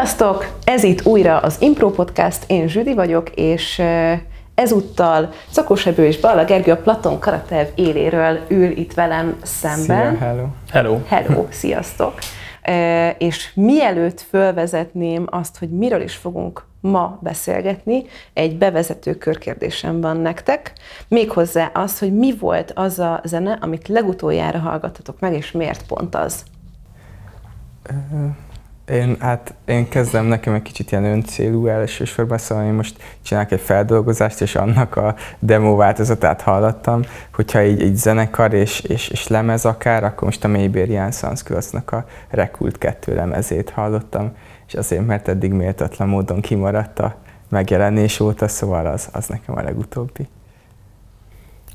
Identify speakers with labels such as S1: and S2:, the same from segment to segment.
S1: Sziasztok! Ez itt újra az Impro Podcast, én Zsüdi vagyok, és ezúttal Szakos Ebő és Balla Gergő a Platon Karatev éléről ül itt velem szemben.
S2: Szia, hello.
S3: Hello.
S1: Hello, sziasztok! És mielőtt fölvezetném azt, hogy miről is fogunk ma beszélgetni, egy bevezető körkérdésem van nektek, méghozzá az, hogy mi volt az a zene, amit legutoljára hallgattatok meg, és miért pont az?
S2: Én, hát én kezdem nekem egy kicsit ilyen öncélú elsősorban, szóval én most csinálok egy feldolgozást, és annak a demo változatát hallottam, hogyha így, így zenekar és, és, és lemez akár, akkor most a Mayberian Sunscrossnak a Rekult 2 lemezét hallottam, és azért, mert eddig méltatlan módon kimaradt a megjelenés óta, szóval az, az nekem a legutóbbi.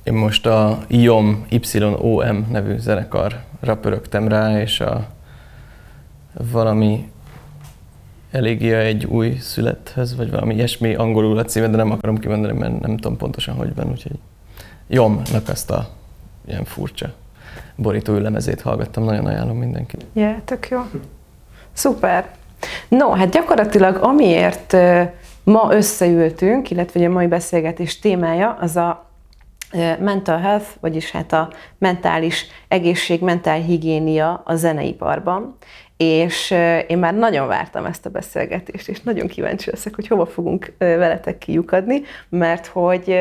S3: Én most a IOM, YOM nevű zenekarra pörögtem rá, és a valami elégia egy új születhez, vagy valami ilyesmi angolul a címe, de nem akarom kimondani, mert nem tudom pontosan, hogy van, úgyhogy Jomnak azt a ilyen furcsa borító lemezét hallgattam, nagyon ajánlom mindenkit.
S1: Yeah, tök jó. Szuper. No, hát gyakorlatilag amiért ma összeültünk, illetve a mai beszélgetés témája, az a mental health, vagyis hát a mentális egészség, mentál higiénia a zeneiparban. És én már nagyon vártam ezt a beszélgetést, és nagyon kíváncsi leszek, hogy hova fogunk veletek kiukadni, mert hogy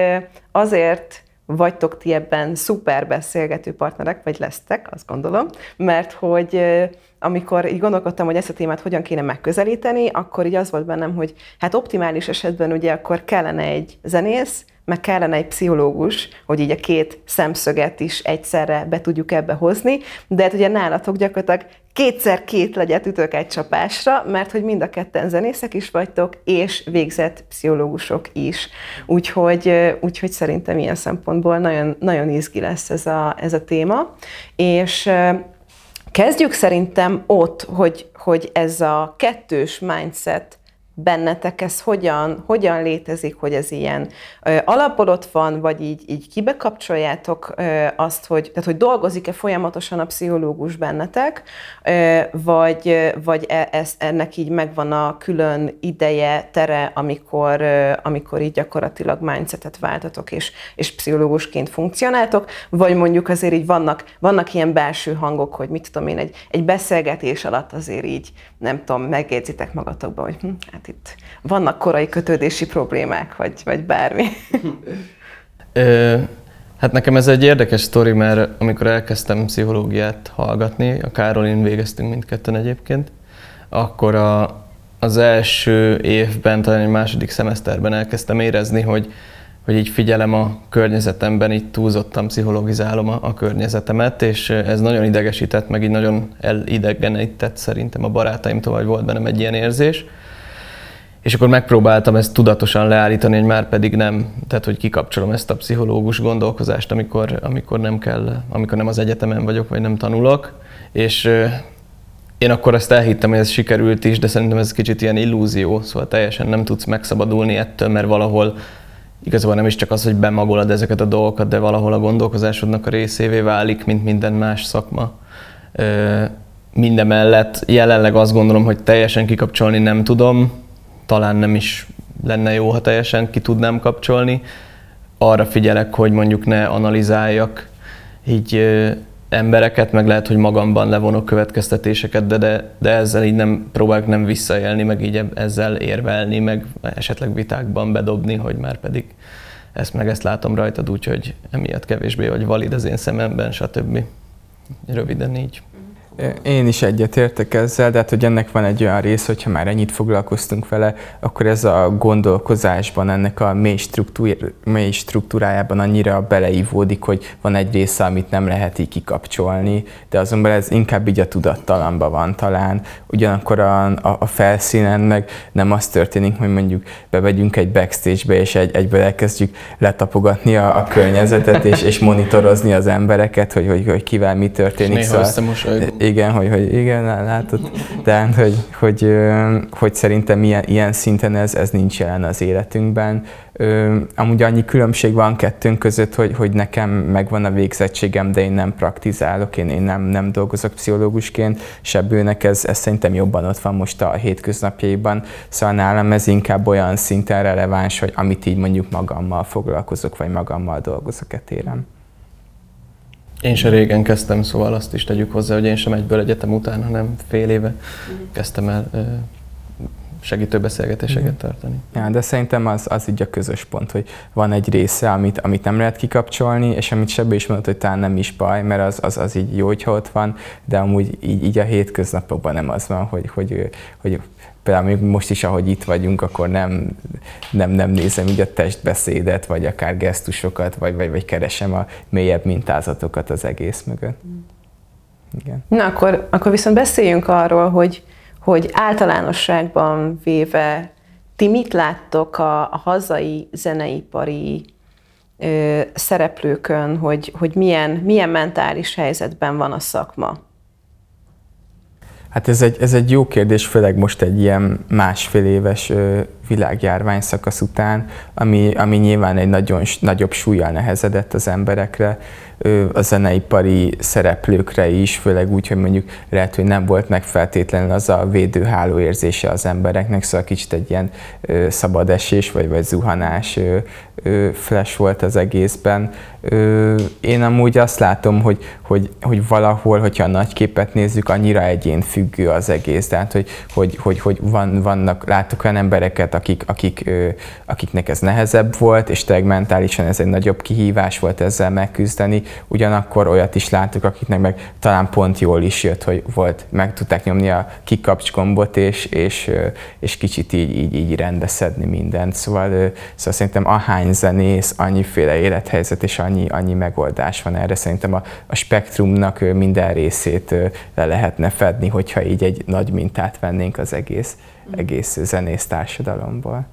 S1: azért vagytok ti ebben szuper beszélgető partnerek, vagy lesztek, azt gondolom, mert hogy amikor így gondolkodtam, hogy ezt a témát hogyan kéne megközelíteni, akkor így az volt bennem, hogy hát optimális esetben ugye akkor kellene egy zenész, meg kellene egy pszichológus, hogy így a két szemszöget is egyszerre be tudjuk ebbe hozni, de hát ugye nálatok gyakorlatilag kétszer két legyet ütök egy csapásra, mert hogy mind a ketten zenészek is vagytok, és végzett pszichológusok is. Úgyhogy, úgyhogy szerintem ilyen szempontból nagyon, nagyon izgi lesz ez a, ez a téma. És kezdjük szerintem ott, hogy, hogy ez a kettős mindset bennetek ez hogyan, hogyan létezik, hogy ez ilyen ö, van, vagy így, így kibekapcsoljátok ö, azt, hogy, tehát, hogy dolgozik-e folyamatosan a pszichológus bennetek, vagy, vagy e, ez, ennek így megvan a külön ideje, tere, amikor, amikor így gyakorlatilag mindsetet váltatok, és, és pszichológusként funkcionáltok, vagy mondjuk azért így vannak, vannak ilyen belső hangok, hogy mit tudom én, egy, egy beszélgetés alatt azért így, nem tudom, megjegyzitek magatokba, hogy hm, hát itt vannak korai kötődési problémák, vagy, vagy bármi.
S3: Ö, hát nekem ez egy érdekes sztori, mert amikor elkezdtem pszichológiát hallgatni, a Károlin végeztünk mindketten egyébként, akkor a, az első évben, talán egy második szemeszterben elkezdtem érezni, hogy, hogy így figyelem a környezetemben, így túlzottan pszichologizálom a, a környezetemet, és ez nagyon idegesített, meg így nagyon elidegenített szerintem a barátaimtól, vagy volt bennem egy ilyen érzés. És akkor megpróbáltam ezt tudatosan leállítani, hogy már pedig nem, tehát hogy kikapcsolom ezt a pszichológus gondolkozást, amikor, amikor nem kell, amikor nem az egyetemen vagyok, vagy nem tanulok. És én akkor azt elhittem, hogy ez sikerült is, de szerintem ez kicsit ilyen illúzió, szóval teljesen nem tudsz megszabadulni ettől, mert valahol igazából nem is csak az, hogy bemagolod ezeket a dolgokat, de valahol a gondolkozásodnak a részévé válik, mint minden más szakma. Mindemellett jelenleg azt gondolom, hogy teljesen kikapcsolni nem tudom, talán nem is lenne jó, ha teljesen ki tudnám kapcsolni. Arra figyelek, hogy mondjuk ne analizáljak így embereket, meg lehet, hogy magamban levonok következtetéseket, de, de, de ezzel így nem próbálok nem visszaélni, meg így ezzel érvelni, meg esetleg vitákban bedobni, hogy már pedig ezt meg ezt látom rajtad, úgyhogy emiatt kevésbé vagy valid az én szememben, stb. Röviden így.
S2: Én is egyetértek ezzel, de hát, hogy ennek van egy olyan rész, hogyha már ennyit foglalkoztunk vele, akkor ez a gondolkozásban, ennek a mély, struktúr, mély struktúrájában annyira beleívódik, hogy van egy része, amit nem lehet így kikapcsolni, de azonban ez inkább így a tudattalamban van talán. Ugyanakkor a, a, a felszínen meg nem az történik, hogy mondjuk bevegyünk egy backstage-be, és egy, egyből elkezdjük letapogatni a, a környezetet, és, és monitorozni az embereket, hogy, hogy, hogy kivel mi történik.
S3: És néha szóval,
S2: Igen, hogy, hogy igen, látod. De hogy, hogy, hogy szerintem ilyen, ilyen szinten ez, ez nincs jelen az életünkben. Amúgy annyi különbség van kettőnk között, hogy, hogy nekem megvan a végzettségem, de én nem praktizálok, én, én nem, nem dolgozok pszichológusként, Sebbőnek ez, ez szerintem jobban ott van most a hétköznapjaiban. Szóval nálam ez inkább olyan szinten releváns, hogy amit így mondjuk magammal foglalkozok, vagy magammal dolgozok e téren.
S3: Én sem régen kezdtem, szóval azt is tegyük hozzá, hogy én sem egyből egyetem után, hanem fél éve kezdtem el segítő beszélgetéseket mhm. tartani.
S2: Ja, de szerintem az, az így a közös pont, hogy van egy része, amit, amit nem lehet kikapcsolni, és amit Sebbe is mondott, hogy talán nem is baj, mert az, az, az így jó, hogyha ott van, de amúgy így, így a hétköznapokban nem az van, hogy, hogy, hogy például még most is, ahogy itt vagyunk, akkor nem, nem, nem nézem így a testbeszédet, vagy akár gesztusokat, vagy, vagy, vagy keresem a mélyebb mintázatokat az egész mögött.
S1: Igen. Na akkor, akkor viszont beszéljünk arról, hogy, hogy általánosságban véve ti mit láttok a, a hazai zeneipari ö, szereplőkön, hogy, hogy milyen, milyen mentális helyzetben van a szakma?
S2: Hát ez egy, ez egy jó kérdés, főleg most egy ilyen másfél éves világjárvány szakasz után, ami, ami nyilván egy nagyon nagyobb súlyjal nehezedett az emberekre, a zeneipari szereplőkre is, főleg úgy, hogy mondjuk lehet, hogy nem volt meg feltétlenül az a védőháló érzése az embereknek, szóval kicsit egy ilyen szabad esés vagy, vagy zuhanás flash volt az egészben. Én amúgy azt látom, hogy, hogy, hogy valahol, hogyha a nagy képet nézzük, annyira egyén függő az egész. Tehát, hogy, hogy, hogy, hogy van, vannak, látok olyan embereket, akik, akik, akiknek ez nehezebb volt, és tényleg mentálisan ez egy nagyobb kihívás volt ezzel megküzdeni. Ugyanakkor olyat is látok, akiknek meg talán pont jól is jött, hogy volt, meg tudták nyomni a kikapcskombot, és, és, és kicsit így, így, így rendeszedni mindent. Szóval, szóval szerintem ahány zenész, annyiféle élethelyzet és annyi, annyi megoldás van erre. Szerintem a, a spektrumnak minden részét le lehetne fedni, hogyha így egy nagy mintát vennénk az egész, egész zenész társadalomból.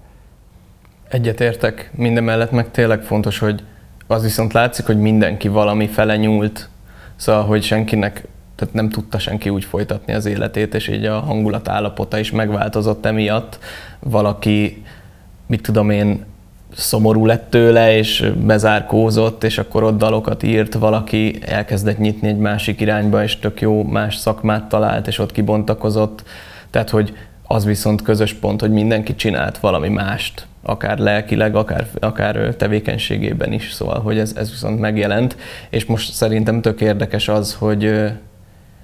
S3: Egyetértek, minden mellett meg tényleg fontos, hogy az viszont látszik, hogy mindenki valami fele nyúlt, szóval, hogy senkinek, tehát nem tudta senki úgy folytatni az életét, és így a hangulat állapota is megváltozott emiatt. Valaki, mit tudom én, szomorú lett tőle, és bezárkózott, és akkor ott dalokat írt, valaki elkezdett nyitni egy másik irányba, és tök jó más szakmát talált, és ott kibontakozott. Tehát, hogy az viszont közös pont, hogy mindenki csinált valami mást, akár lelkileg, akár, akár tevékenységében is, szóval, hogy ez, ez viszont megjelent, és most szerintem tök érdekes az, hogy,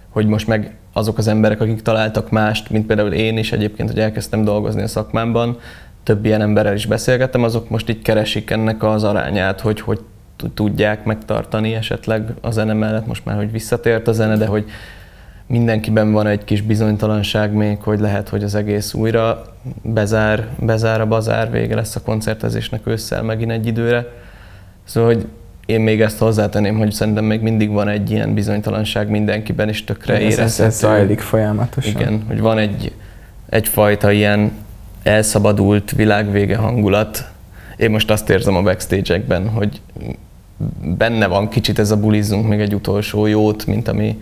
S3: hogy most meg azok az emberek, akik találtak mást, mint például én is egyébként, hogy elkezdtem dolgozni a szakmámban, több ilyen emberrel is beszélgettem, azok most így keresik ennek az arányát, hogy hogy tudják megtartani esetleg a zene mellett, most már, hogy visszatért a zene, de hogy mindenkiben van egy kis bizonytalanság még, hogy lehet, hogy az egész újra bezár, bezár a bazár, vége lesz a koncertezésnek ősszel megint egy időre. Szóval, hogy én még ezt hozzátenném, hogy szerintem még mindig van egy ilyen bizonytalanság mindenkiben, és tökre érezhető. Ez,
S2: ez zajlik folyamatosan.
S3: Igen, hogy van egy, egyfajta ilyen elszabadult világvége hangulat. Én most azt érzem a backstage-ekben, hogy benne van kicsit ez a bulizzunk még egy utolsó jót, mint ami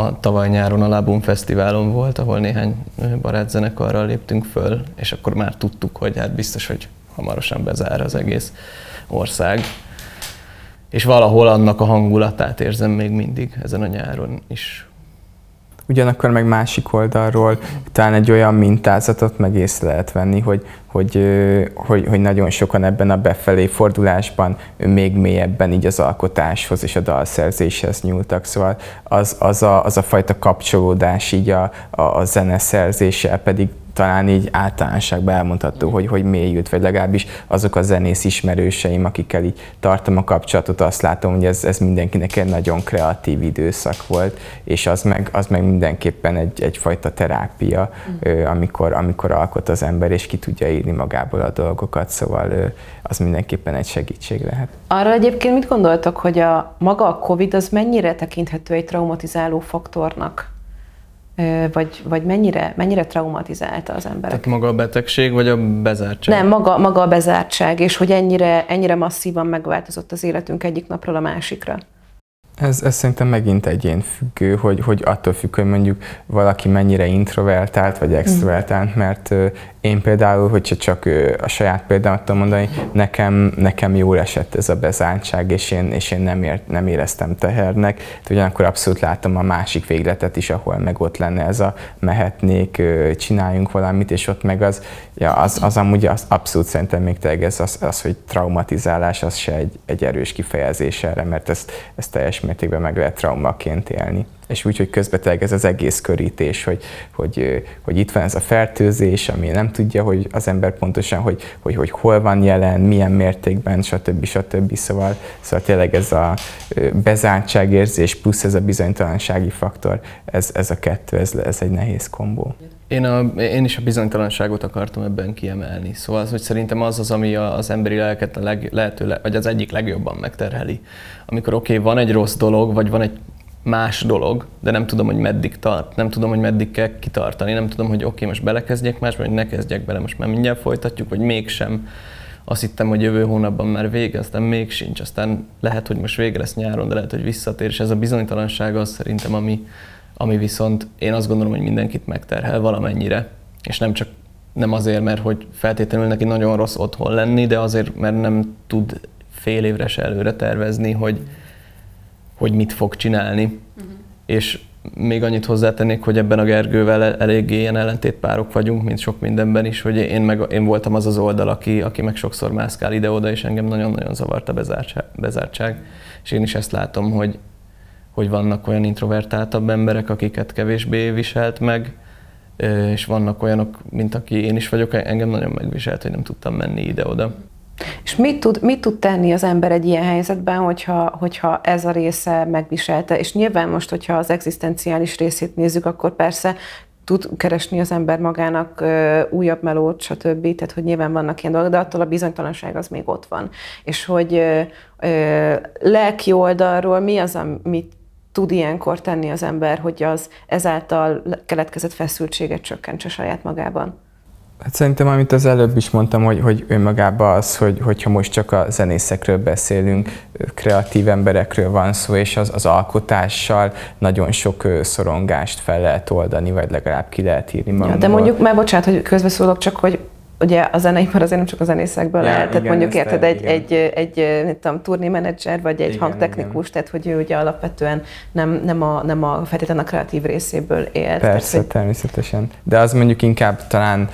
S3: a tavaly nyáron a Labum Fesztiválon volt, ahol néhány barátzenekarral léptünk föl, és akkor már tudtuk, hogy hát biztos, hogy hamarosan bezár az egész ország. És valahol annak a hangulatát érzem még mindig ezen a nyáron is.
S2: Ugyanakkor meg másik oldalról talán egy olyan mintázatot meg észre lehet venni, hogy, hogy, hogy, hogy nagyon sokan ebben a befelé fordulásban még mélyebben így az alkotáshoz és a dalszerzéshez nyúltak. Szóval az, az, a, az a fajta kapcsolódás így a, a, a zeneszerzéssel pedig talán így általánosságban elmondható, hogy, hogy mélyült, vagy legalábbis azok a zenész ismerőseim, akikkel így tartom a kapcsolatot, azt látom, hogy ez, ez mindenkinek egy nagyon kreatív időszak volt, és az meg, az meg mindenképpen egy, egyfajta terápia, mm. amikor, amikor alkot az ember, és ki tudja írni magából a dolgokat, szóval az mindenképpen egy segítség lehet.
S1: Arra egyébként mit gondoltok, hogy a maga a COVID az mennyire tekinthető egy traumatizáló faktornak? Vagy, vagy mennyire, mennyire traumatizálta az emberek.
S3: Tehát maga a betegség, vagy a bezártság?
S1: Nem, maga, maga a bezártság, és hogy ennyire, ennyire masszívan megváltozott az életünk egyik napról a másikra.
S2: Ez, ez szerintem megint egyén függő, hogy, hogy attól függ, hogy mondjuk valaki mennyire introvertált vagy extrovertált, mert én például, hogyha csak a saját példámat tudom mondani, nekem, nekem jól esett ez a bezártság, és én, és én nem, ért, nem éreztem tehernek. De ugyanakkor abszolút látom a másik végletet is, ahol meg ott lenne ez a mehetnék, csináljunk valamit, és ott meg az, ja, az, az amúgy az abszolút szerintem még tényleg ez az, az, hogy traumatizálás, az se egy, egy erős kifejezés erre, mert ezt, ezt teljes mértékben meg lehet traumaként élni és úgy, hogy közben ez az egész körítés, hogy, hogy, hogy itt van ez a fertőzés, ami nem tudja, hogy az ember pontosan, hogy, hogy, hogy hol van jelen, milyen mértékben, stb. stb. Szóval, szóval tényleg ez a bezártságérzés plusz ez a bizonytalansági faktor, ez, ez a kettő, ez, ez egy nehéz kombó.
S3: Én, a, én is a bizonytalanságot akartam ebben kiemelni. Szóval az, hogy szerintem az az, ami az emberi lelket a leg, lehető, vagy az egyik legjobban megterheli. Amikor oké, okay, van egy rossz dolog, vagy van egy más dolog, de nem tudom, hogy meddig tart, nem tudom, hogy meddig kell kitartani, nem tudom, hogy oké, okay, most belekezdjek más, vagy ne kezdjek bele, most már mindjárt folytatjuk, vagy mégsem. Azt hittem, hogy jövő hónapban már vége, aztán még sincs, aztán lehet, hogy most vége lesz nyáron, de lehet, hogy visszatér, és ez a bizonytalanság az szerintem, ami, ami viszont én azt gondolom, hogy mindenkit megterhel valamennyire, és nem csak nem azért, mert hogy feltétlenül neki nagyon rossz otthon lenni, de azért, mert nem tud fél évre se előre tervezni, hogy, hogy mit fog csinálni. Uh-huh. És még annyit hozzátennék, hogy ebben a Gergővel eléggé ilyen ellentétpárok vagyunk, mint sok mindenben is, hogy én, meg, én voltam az az oldal, aki, aki meg sokszor mászkál ide-oda, és engem nagyon-nagyon zavart a bezártság, bezártság. És én is ezt látom, hogy, hogy vannak olyan introvertáltabb emberek, akiket kevésbé viselt meg, és vannak olyanok, mint aki én is vagyok, engem nagyon megviselt, hogy nem tudtam menni ide-oda.
S1: És mit tud, mit tud tenni az ember egy ilyen helyzetben, hogyha, hogyha ez a része megviselte? És nyilván most, hogyha az egzisztenciális részét nézzük, akkor persze tud keresni az ember magának ö, újabb melót, stb. Tehát, hogy nyilván vannak ilyen dolgok, de attól a bizonytalanság az még ott van. És hogy ö, ö, lelki oldalról mi az, amit tud ilyenkor tenni az ember, hogy az ezáltal keletkezett feszültséget csökkentse saját magában?
S2: Hát szerintem, amit az előbb is mondtam, hogy, hogy önmagában az, hogy, hogyha most csak a zenészekről beszélünk, kreatív emberekről van szó, és az, az alkotással nagyon sok szorongást fel lehet oldani, vagy legalább ki lehet írni.
S1: Ja, de mondjuk, már bocsánat, hogy közbeszólok, csak hogy ugye a zeneipar azért nem csak a zenészekből ja, lehet, tehát mondjuk érted, egy, egy, egy, egy tudom, turné menedzser, vagy egy igen, hangtechnikus, igen. tehát hogy ő ugye alapvetően nem, nem, a, nem a feltétlenül a kreatív részéből él.
S2: Persze,
S1: tehát,
S2: természetesen. De az mondjuk inkább talán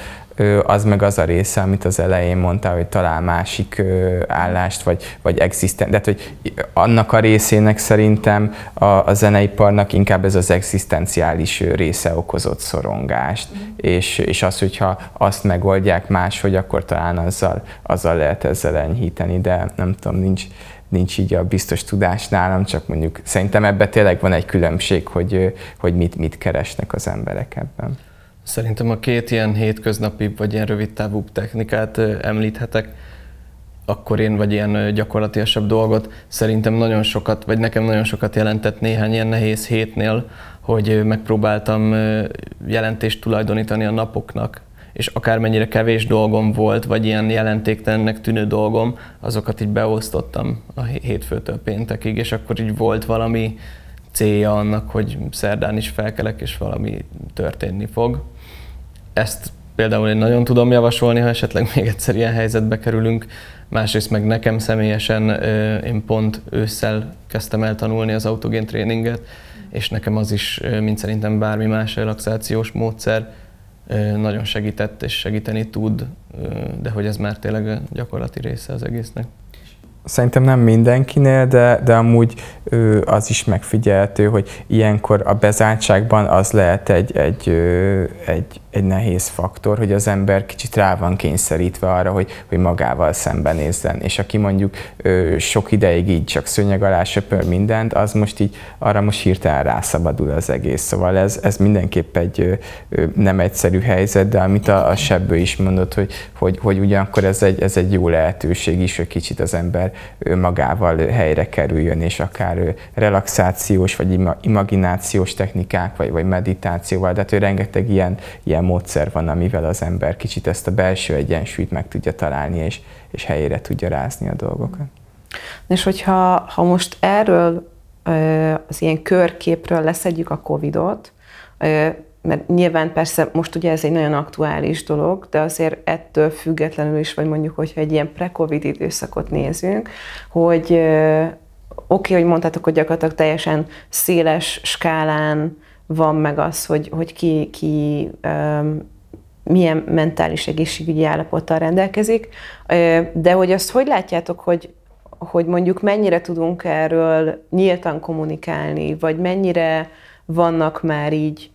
S2: az meg az a része, amit az elején mondtál, hogy talál másik állást, vagy, vagy existent, de hogy annak a részének szerintem a, a zeneiparnak inkább ez az egzisztenciális része okozott szorongást, mm. és, és az, hogyha azt megoldják máshogy, akkor talán azzal, azzal lehet ezzel enyhíteni, de nem tudom, nincs, nincs így a biztos tudás nálam, csak mondjuk szerintem ebben tényleg van egy különbség, hogy, hogy mit, mit keresnek az emberek ebben.
S3: Szerintem a két ilyen hétköznapi vagy ilyen rövid távú technikát említhetek, akkor én, vagy ilyen gyakorlatilasabb dolgot, szerintem nagyon sokat, vagy nekem nagyon sokat jelentett néhány ilyen nehéz hétnél, hogy megpróbáltam jelentést tulajdonítani a napoknak, és akármennyire kevés dolgom volt, vagy ilyen jelentéktelennek tűnő dolgom, azokat így beosztottam a hétfőtől péntekig, és akkor így volt valami célja annak, hogy szerdán is felkelek, és valami történni fog. Ezt például én nagyon tudom javasolni, ha esetleg még egyszer ilyen helyzetbe kerülünk. Másrészt meg nekem személyesen én pont ősszel kezdtem el tanulni az autogén tréninget, és nekem az is, mint szerintem bármi más relaxációs módszer, nagyon segített és segíteni tud, de hogy ez már tényleg gyakorlati része az egésznek.
S2: Szerintem nem mindenkinél, de, de amúgy az is megfigyelhető, hogy ilyenkor a bezártságban az lehet egy, egy, egy, egy nehéz faktor, hogy az ember kicsit rá van kényszerítve arra, hogy, hogy magával szembenézzen. És aki mondjuk sok ideig így csak szőnyeg alá söpör mindent, az most így arra most hirtelen rászabadul az egész. Szóval ez, ez mindenképp egy nem egyszerű helyzet, de amit a, a Sebbő is mondott, hogy, hogy, hogy ugyanakkor ez egy, ez egy jó lehetőség is, hogy kicsit az ember magával helyre kerüljön, és akár relaxációs, vagy imaginációs technikák, vagy, vagy meditációval, de hát ő rengeteg ilyen, ilyen módszer van, amivel az ember kicsit ezt a belső egyensúlyt meg tudja találni, és, és helyére tudja rázni a dolgokat.
S1: És hogyha ha most erről az ilyen körképről leszedjük a Covidot, mert nyilván persze most ugye ez egy nagyon aktuális dolog, de azért ettől függetlenül is, vagy mondjuk, hogyha egy ilyen pre-covid időszakot nézünk, hogy oké, okay, hogy mondtátok, hogy gyakorlatilag teljesen széles skálán van meg az, hogy, hogy ki, ki milyen mentális egészségügyi állapottal rendelkezik, de hogy azt hogy látjátok, hogy, hogy mondjuk mennyire tudunk erről nyíltan kommunikálni, vagy mennyire vannak már így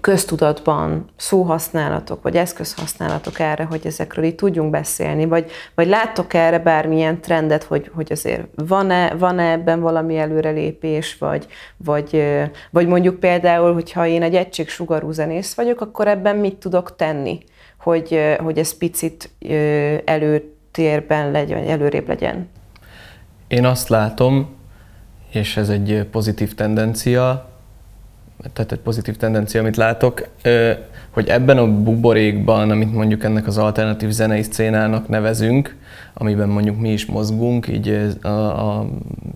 S1: köztudatban szóhasználatok, vagy eszközhasználatok erre, hogy ezekről így tudjunk beszélni, vagy, vagy láttok erre bármilyen trendet, hogy, hogy azért van-e, van-e ebben valami előrelépés, vagy, vagy, vagy mondjuk például, hogyha én egy egységsugarú zenész vagyok, akkor ebben mit tudok tenni, hogy, hogy ez picit előtérben legyen, előrébb legyen?
S3: Én azt látom, és ez egy pozitív tendencia, tehát egy pozitív tendencia, amit látok, hogy ebben a buborékban, amit mondjuk ennek az alternatív zenei szcénának nevezünk, amiben mondjuk mi is mozgunk, így a, a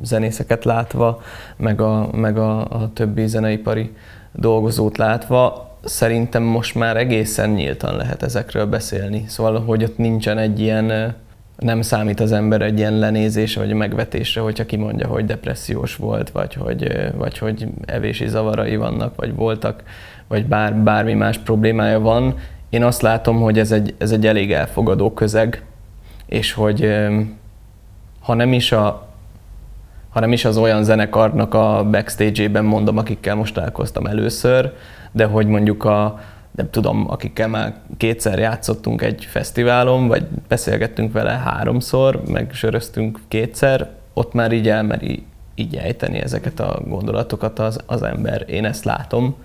S3: zenészeket látva, meg a, meg a, a többi zeneipari dolgozót látva, szerintem most már egészen nyíltan lehet ezekről beszélni. Szóval, hogy ott nincsen egy ilyen nem számít az ember egy ilyen lenézésre vagy megvetésre, hogyha kimondja, hogy depressziós volt, vagy hogy, vagy hogy evési zavarai vannak, vagy voltak, vagy bár, bármi más problémája van. Én azt látom, hogy ez egy, ez egy elég elfogadó közeg, és hogy ha nem is a ha nem is az olyan zenekarnak a backstage-ében mondom, akikkel most találkoztam először, de hogy mondjuk a, nem tudom, akikkel már kétszer játszottunk egy fesztiválon, vagy beszélgettünk vele háromszor, meg söröztünk kétszer, ott már így elmeri így ejteni ezeket a gondolatokat az, az ember. Én ezt látom,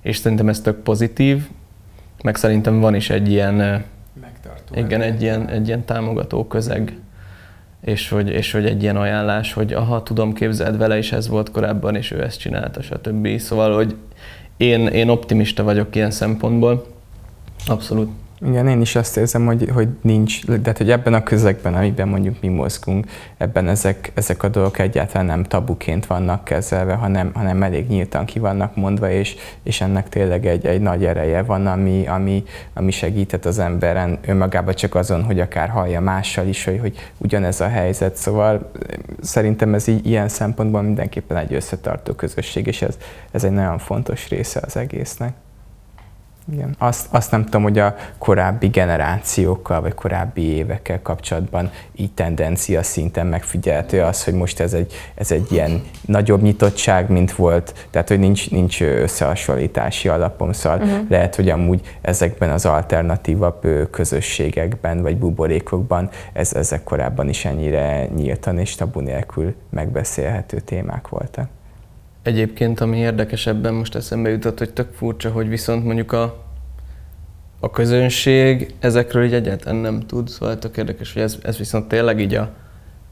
S3: és szerintem ez tök pozitív, meg szerintem van is egy ilyen, Megtartó igen, egy ilyen, egy ilyen támogató közeg, és hogy, és hogy egy ilyen ajánlás, hogy aha, tudom, képzeld, vele is ez volt korábban, és ő ezt csinálta, stb. Szóval, hogy én, én optimista vagyok ilyen szempontból. Abszolút.
S2: Igen, én is azt érzem, hogy, hogy nincs, de hogy ebben a közegben, amiben mondjuk mi mozgunk, ebben ezek, ezek a dolgok egyáltalán nem tabuként vannak kezelve, hanem, hanem elég nyíltan ki vannak mondva, és, és ennek tényleg egy, egy nagy ereje van, ami, ami, ami segített az emberen önmagában csak azon, hogy akár hallja mással is, hogy, hogy ugyanez a helyzet. Szóval szerintem ez így, ilyen szempontból mindenképpen egy összetartó közösség, és ez, ez egy nagyon fontos része az egésznek. Igen. Azt, azt nem tudom, hogy a korábbi generációkkal, vagy korábbi évekkel kapcsolatban így tendencia szinten megfigyelhető az, hogy most ez egy, ez egy ilyen nagyobb nyitottság, mint volt, tehát hogy nincs, nincs összehasonlítási alapom, szóval uh-huh. lehet, hogy amúgy ezekben az alternatívabb közösségekben, vagy buborékokban ez, ezek korábban is ennyire nyíltan és tabu nélkül megbeszélhető témák voltak.
S3: Egyébként, ami érdekesebben most eszembe jutott, hogy tök furcsa, hogy viszont mondjuk a, a közönség ezekről így egyáltalán nem tud, szóval tök érdekes, hogy ez, ez viszont tényleg így a,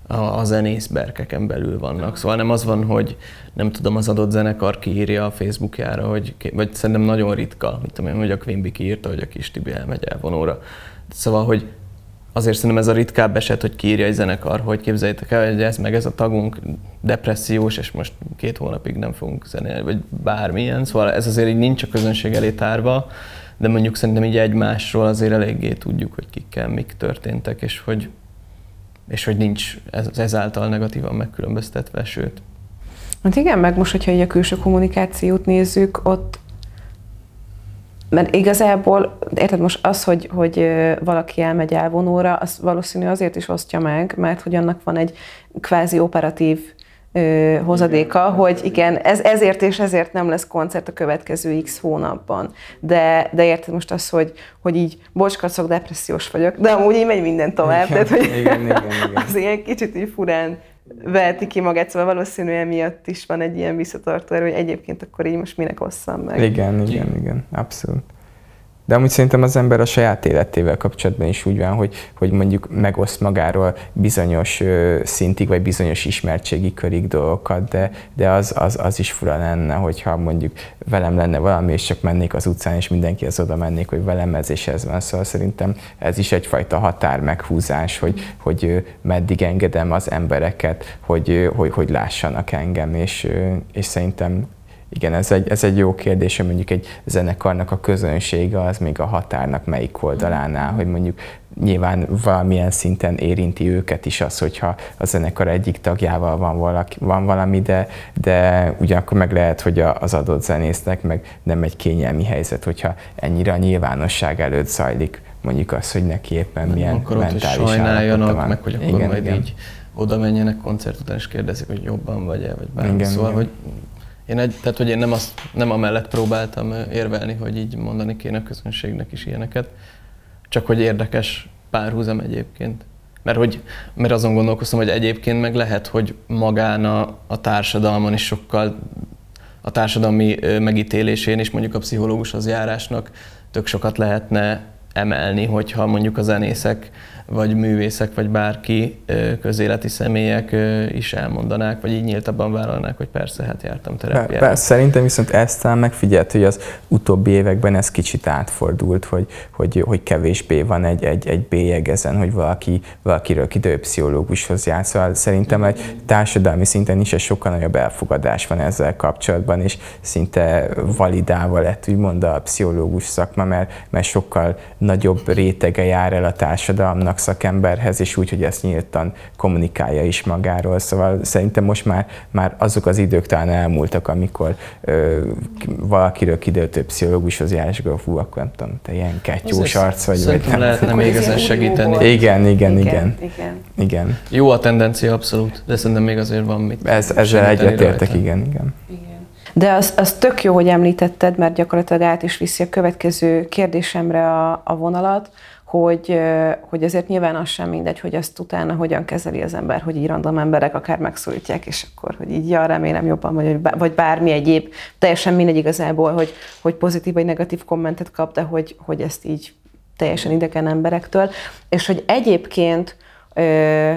S3: a, a zenészberkeken belül vannak. Szóval nem az van, hogy nem tudom, az adott zenekar kiírja a Facebookjára, hogy, vagy szerintem nagyon ritka, mint tudom hogy a Quimby kiírta, hogy a kis Tibi elmegy elvonóra. Szóval, hogy azért szerintem ez a ritkább eset, hogy kiírja egy zenekar, hogy képzeljétek el, hogy ez meg ez a tagunk depressziós, és most két hónapig nem fogunk zenélni, vagy bármilyen. Szóval ez azért így nincs a közönség elé tárva, de mondjuk szerintem így egymásról azért eléggé tudjuk, hogy kikkel mik történtek, és hogy, és hogy nincs ez, ezáltal negatívan megkülönböztetve, sőt.
S1: Hát igen, meg most, hogyha így a külső kommunikációt nézzük, ott mert igazából, érted most az, hogy, hogy valaki elmegy elvonóra, az valószínű azért is osztja meg, mert hogy annak van egy kvázi operatív ö, hozadéka, igen. hogy igen, ez, ezért és ezért nem lesz koncert a következő x hónapban. De, de érted most az, hogy, hogy így bocskacok, depressziós vagyok, de amúgy így megy minden tovább. Igen, tehát, hogy igen, igen, igen. az ilyen kicsit így furán veheti ki magát, szóval valószínűleg miatt is van egy ilyen visszatartó erő, hogy egyébként akkor így most minek osszam meg.
S2: Igen, igen, igen, abszolút. De amúgy szerintem az ember a saját életével kapcsolatban is úgy van, hogy, hogy mondjuk megoszt magáról bizonyos szintig, vagy bizonyos ismertségi körig dolgokat, de, de az, az, az is fura lenne, hogyha mondjuk velem lenne valami, és csak mennék az utcán, és mindenki az oda mennék, hogy velem ez és ez van. Szóval szerintem ez is egyfajta határ meghúzás, hogy, hogy meddig engedem az embereket, hogy, hogy, hogy lássanak engem, és, és szerintem igen, ez egy, ez egy jó kérdés, hogy mondjuk egy zenekarnak a közönsége az még a határnak melyik oldalánál, hogy mondjuk nyilván valamilyen szinten érinti őket is az, hogyha a zenekar egyik tagjával van, valaki, van valami, de, de ugyanakkor meg lehet, hogy az adott zenésznek meg nem egy kényelmi helyzet, hogyha ennyire a nyilvánosság előtt zajlik mondjuk az, hogy neki éppen nem milyen
S3: akarod, mentális hogy sajnáljanak, van. meg hogy akkor igen, majd igen. így oda menjenek koncert után és kérdezik, hogy jobban vagy-e, vagy bármi. Igen, szóval, igen. hogy én egy, tehát, hogy én nem, azt, nem amellett próbáltam érvelni, hogy így mondani kéne a közönségnek is ilyeneket, csak hogy érdekes párhuzam egyébként. Mert, hogy, mert azon gondolkoztam, hogy egyébként meg lehet, hogy magán a, a társadalmon is sokkal a társadalmi megítélésén is mondjuk a pszichológushoz járásnak tök sokat lehetne emelni, hogyha mondjuk a zenészek vagy művészek, vagy bárki közéleti személyek is elmondanák, vagy így nyíltabban vállalnák, hogy persze, hát jártam terápiára.
S2: Persze, szerintem viszont ezt megfigyelt, hogy az utóbbi években ez kicsit átfordult, hogy, hogy, hogy kevésbé van egy, egy, egy bélyeg ezen, hogy valaki, valakiről kidő pszichológushoz jár. Szóval szerintem egy társadalmi szinten is egy sokkal nagyobb elfogadás van ezzel kapcsolatban, és szinte validálva lett úgymond a pszichológus szakma, mert, mert sokkal nagyobb rétege jár el a társadalomnak, szakemberhez, és úgy, hogy ezt nyíltan kommunikálja is magáról. Szóval szerintem most már, már azok az idők talán elmúltak, amikor ö, valakiről kiderült pszichológushoz jár, és akkor fú, akkor nem tudom, te ilyen kettős arc vagy.
S3: vagy nem lehetne még ezen segíteni.
S2: Igen, igen, igen, igen. igen.
S3: Jó a tendencia abszolút, de szerintem még azért van mit
S2: Ez, Ezzel egyetértek, igen, igen. igen.
S1: De az, az tök jó, hogy említetted, mert gyakorlatilag át is viszi a következő kérdésemre a, a vonalat, hogy, hogy azért nyilván az sem mindegy, hogy azt utána hogyan kezeli az ember, hogy így random emberek akár megszólítják, és akkor, hogy így ja, remélem jobban, vagy, vagy bármi egyéb, teljesen mindegy igazából, hogy, hogy pozitív vagy negatív kommentet kap, de hogy, hogy ezt így teljesen idegen emberektől, és hogy egyébként ö,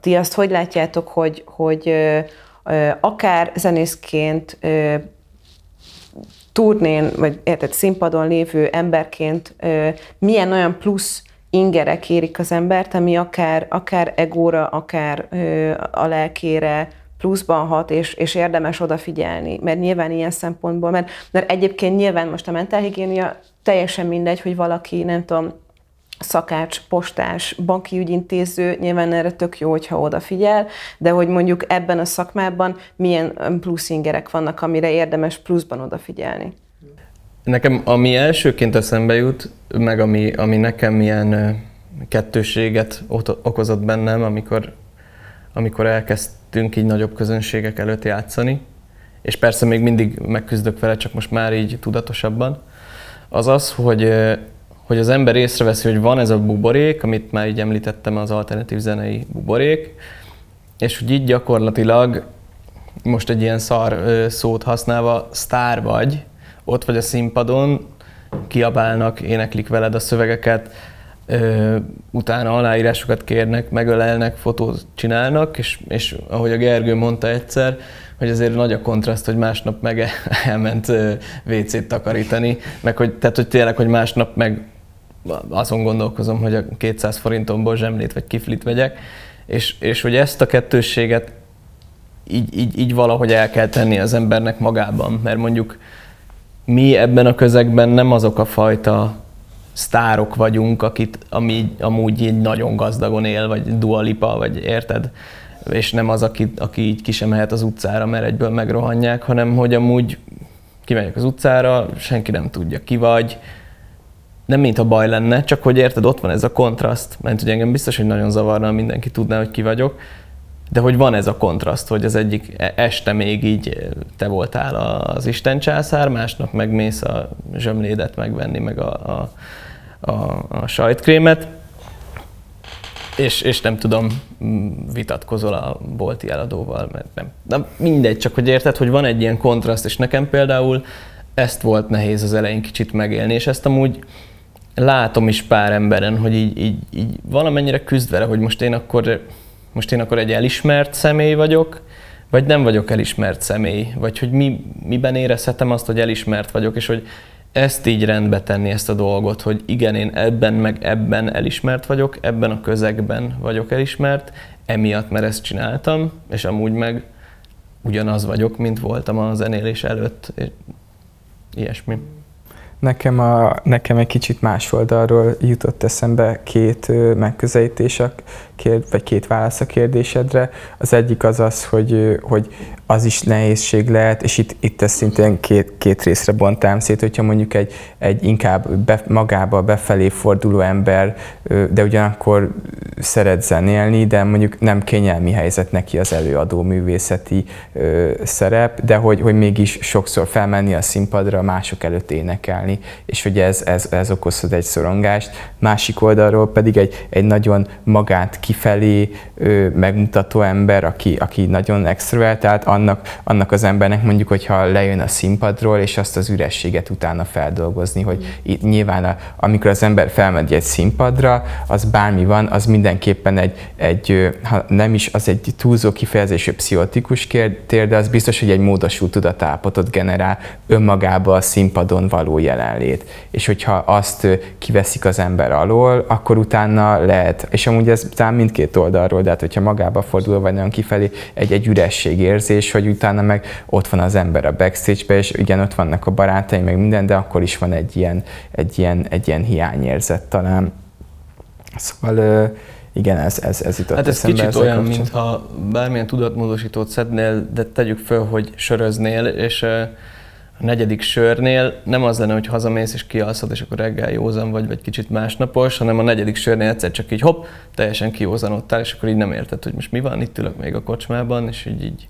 S1: ti azt hogy látjátok, hogy, hogy ö, akár zenészként turnén, vagy érted, színpadon lévő emberként milyen olyan plusz ingerek érik az embert, ami akár, akár egóra, akár a lelkére pluszban hat, és, és érdemes odafigyelni. Mert nyilván ilyen szempontból, mert, mert egyébként nyilván most a mentálhigiénia teljesen mindegy, hogy valaki, nem tudom, szakács, postás, banki ügyintéző, nyilván erre tök jó, hogyha odafigyel, de hogy mondjuk ebben a szakmában milyen plusz ingerek vannak, amire érdemes pluszban odafigyelni.
S3: Nekem ami elsőként eszembe jut, meg ami, ami nekem milyen kettőséget okozott bennem, amikor, amikor elkezdtünk így nagyobb közönségek előtt játszani, és persze még mindig megküzdök vele, csak most már így tudatosabban, az az, hogy hogy az ember észreveszi, hogy van ez a buborék, amit már így említettem, az alternatív zenei buborék, és hogy így gyakorlatilag, most egy ilyen szar szót használva, sztár vagy, ott vagy a színpadon, kiabálnak, éneklik veled a szövegeket, utána aláírásokat kérnek, megölelnek, fotót csinálnak, és, és ahogy a Gergő mondta egyszer, hogy azért nagy a kontraszt, hogy másnap meg elment WC-t takarítani, meg hogy, tehát, hogy tényleg, hogy másnap meg azon gondolkozom, hogy a 200 forintomból zsemlét vagy kiflit vegyek, és, és hogy ezt a kettősséget így, így, így valahogy el kell tenni az embernek magában, mert mondjuk mi ebben a közegben nem azok a fajta sztárok vagyunk, akit ami amúgy így nagyon gazdagon él, vagy dualipa, vagy érted? És nem az, aki, aki így ki sem mehet az utcára, mert egyből megrohanják, hanem hogy amúgy kimegyek az utcára, senki nem tudja ki vagy, nem mintha baj lenne, csak hogy érted, ott van ez a kontraszt, mert ugye engem biztos, hogy nagyon zavarna, mindenki tudná, hogy ki vagyok, de hogy van ez a kontraszt, hogy az egyik e- este még így te voltál az Isten császár, másnap megmész a zsömlédet megvenni, meg a, a, a, a sajtkrémet, és, és nem tudom, vitatkozol a bolti eladóval, mert nem. De mindegy, csak hogy érted, hogy van egy ilyen kontraszt, és nekem például ezt volt nehéz az elején kicsit megélni, és ezt amúgy látom is pár emberen, hogy így, így, így valamennyire küzd vele, hogy most én akkor most én akkor egy elismert személy vagyok, vagy nem vagyok elismert személy, vagy hogy mi, miben érezhetem azt, hogy elismert vagyok, és hogy ezt így rendbe tenni, ezt a dolgot, hogy igen, én ebben meg ebben elismert vagyok, ebben a közegben vagyok elismert, emiatt, mert ezt csináltam, és amúgy meg ugyanaz vagyok, mint voltam a zenélés előtt, ilyesmi.
S2: Nekem, a, nekem egy kicsit más oldalról jutott eszembe két megközelítés, vagy két válasz a kérdésedre. Az egyik az az, hogy, hogy az is nehézség lehet, és itt, itt ezt szintén két, két részre bontám szét, hogyha mondjuk egy, egy inkább be, magába befelé forduló ember, de ugyanakkor szeret zenélni, de mondjuk nem kényelmi helyzet neki az előadó művészeti ö, szerep, de hogy, hogy mégis sokszor felmenni a színpadra, mások előtt énekelni, és hogy ez, ez, ez okozhat egy szorongást. Másik oldalról pedig egy, egy nagyon magát kifelé ö, megmutató ember, aki, aki nagyon extrovertált, annak, annak az embernek mondjuk, hogyha lejön a színpadról, és azt az ürességet utána feldolgozni, hogy itt nyilván a, amikor az ember felmegy egy színpadra, az bármi van, az mindenképpen egy, egy ha nem is az egy túlzó kifejezésű pszichotikus tér, de az biztos, hogy egy módosult tudatállapotot generál önmagába a színpadon való jelenlét. És hogyha azt kiveszik az ember alól, akkor utána lehet, és amúgy ez talán mindkét oldalról, de hát hogyha magába fordul, vagy nagyon kifelé, egy, egy üresség érzés, hogy utána meg ott van az ember a backstage-be, és igen, ott vannak a barátai, meg minden, de akkor is van egy ilyen, egy ilyen, egy ilyen hiányérzet talán. Szóval igen, ez, ez, ez jutott
S3: Hát ez kicsit olyan, mintha bármilyen tudatmódosítót szednél, de tegyük föl, hogy söröznél, és a negyedik sörnél nem az lenne, hogy hazamész és kialszod, és akkor reggel józan vagy, vagy kicsit másnapos, hanem a negyedik sörnél egyszer csak így hopp, teljesen kiózanodtál, és akkor így nem érted, hogy most mi van, itt ülök még a kocsmában, és így, így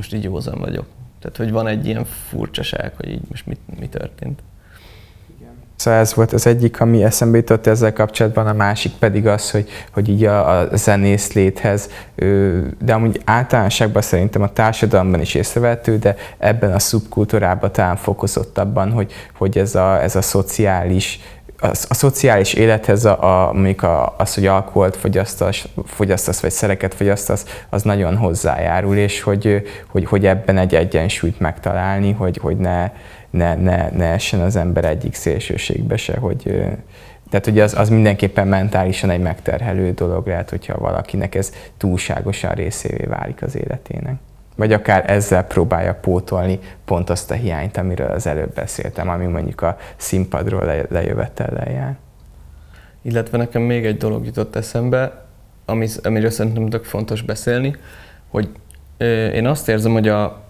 S3: most így józan vagyok. Tehát, hogy van egy ilyen furcsaság, hogy így most mi, mi történt.
S2: Szóval ez volt az egyik, ami eszembe jutott ezzel kapcsolatban, a másik pedig az, hogy, hogy így a, a zenész léthez, de amúgy általánosságban szerintem a társadalomban is észrevehető, de ebben a szubkultúrában talán fokozottabban, hogy, hogy ez, a, ez a szociális a, a szociális élethez a, a, mondjuk a, az, hogy alkoholt fogyasztasz, fogyasztasz, vagy szereket fogyasztasz, az nagyon hozzájárul, és hogy, hogy, hogy ebben egy egyensúlyt megtalálni, hogy, hogy ne, ne, ne, ne essen az ember egyik szélsőségbe se, hogy tehát ugye az, az mindenképpen mentálisan egy megterhelő dolog lehet, hogyha valakinek ez túlságosan részévé válik az életének. Vagy akár ezzel próbálja pótolni pont azt a hiányt, amiről az előbb beszéltem, ami mondjuk a színpadról le, lejövetellel jár.
S3: Illetve nekem még egy dolog jutott eszembe, ami, amiről szerintem tök fontos beszélni, hogy én azt érzem, hogy, a,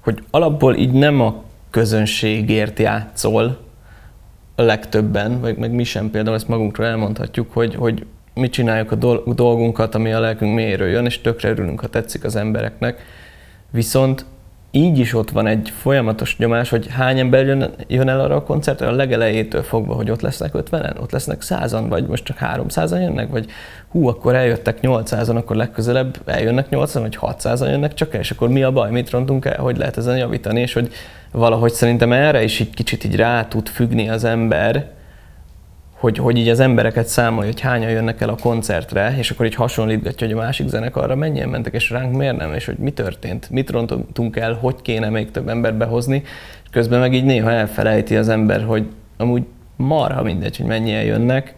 S3: hogy alapból így nem a közönségért játszol a legtöbben, vagy meg mi sem például ezt magunkról elmondhatjuk, hogy, hogy mi csináljuk a dolgunkat, ami a lelkünk mélyéről jön, és tökre örülünk, ha tetszik az embereknek. Viszont így is ott van egy folyamatos nyomás, hogy hány ember jön, jön el arra a koncertre? A legelejétől fogva, hogy ott lesznek 50-en, ott lesznek 100-an, vagy most csak 300-an jönnek, vagy hú, akkor eljöttek 800-an, akkor legközelebb eljönnek 80 vagy 600-an jönnek csak el, és akkor mi a baj, mit rontunk el, hogy lehet ezen javítani, és hogy valahogy szerintem erre is egy kicsit így rá tud függni az ember, hogy, hogy így az embereket számolja, hogy hányan jönnek el a koncertre, és akkor így hasonlítgatja, hogy a másik zenekarra mennyien mentek, és ránk miért nem, és hogy mi történt, mit rontottunk el, hogy kéne még több embert behozni, és közben meg így néha elfelejti az ember, hogy amúgy marha mindegy, hogy mennyien jönnek,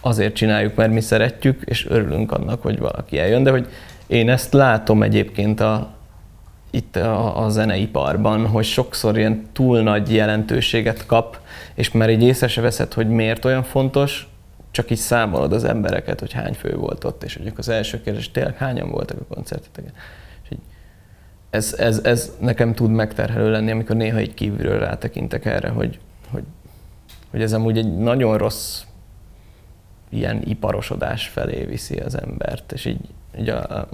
S3: azért csináljuk, mert mi szeretjük, és örülünk annak, hogy valaki eljön, de hogy én ezt látom egyébként a, itt a, a zeneiparban, hogy sokszor ilyen túl nagy jelentőséget kap, és már így észre se veszed, hogy miért olyan fontos, csak így számolod az embereket, hogy hány fő volt ott, és hogy az első kérdés, tényleg hányan voltak a koncerteteken. És így ez, ez, ez, nekem tud megterhelő lenni, amikor néha így kívülről rátekintek erre, hogy, hogy, hogy ez amúgy egy nagyon rossz ilyen iparosodás felé viszi az embert, és így, így a,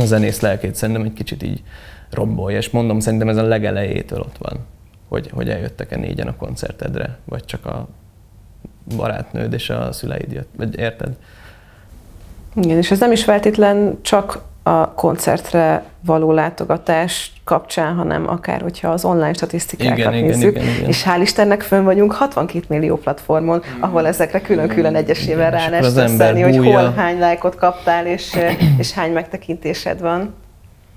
S3: a zenész lelkét szerintem egy kicsit így rombolja, és mondom, szerintem ez a legelejétől ott van, hogy, hogy eljöttek-e négyen a koncertedre, vagy csak a barátnőd és a szüleid jött, vagy érted?
S1: Igen, és ez nem is feltétlen csak a koncertre való látogatás kapcsán, hanem akár, hogyha az online statisztikákat
S3: Igen, igen,
S1: nézzük.
S3: igen, igen.
S1: És hál' Istennek fönn vagyunk 62 millió platformon, ahol ezekre külön-külön egyesével
S3: És
S1: rá stresszelni, hogy hol hány lájkot kaptál, és, és hány megtekintésed van.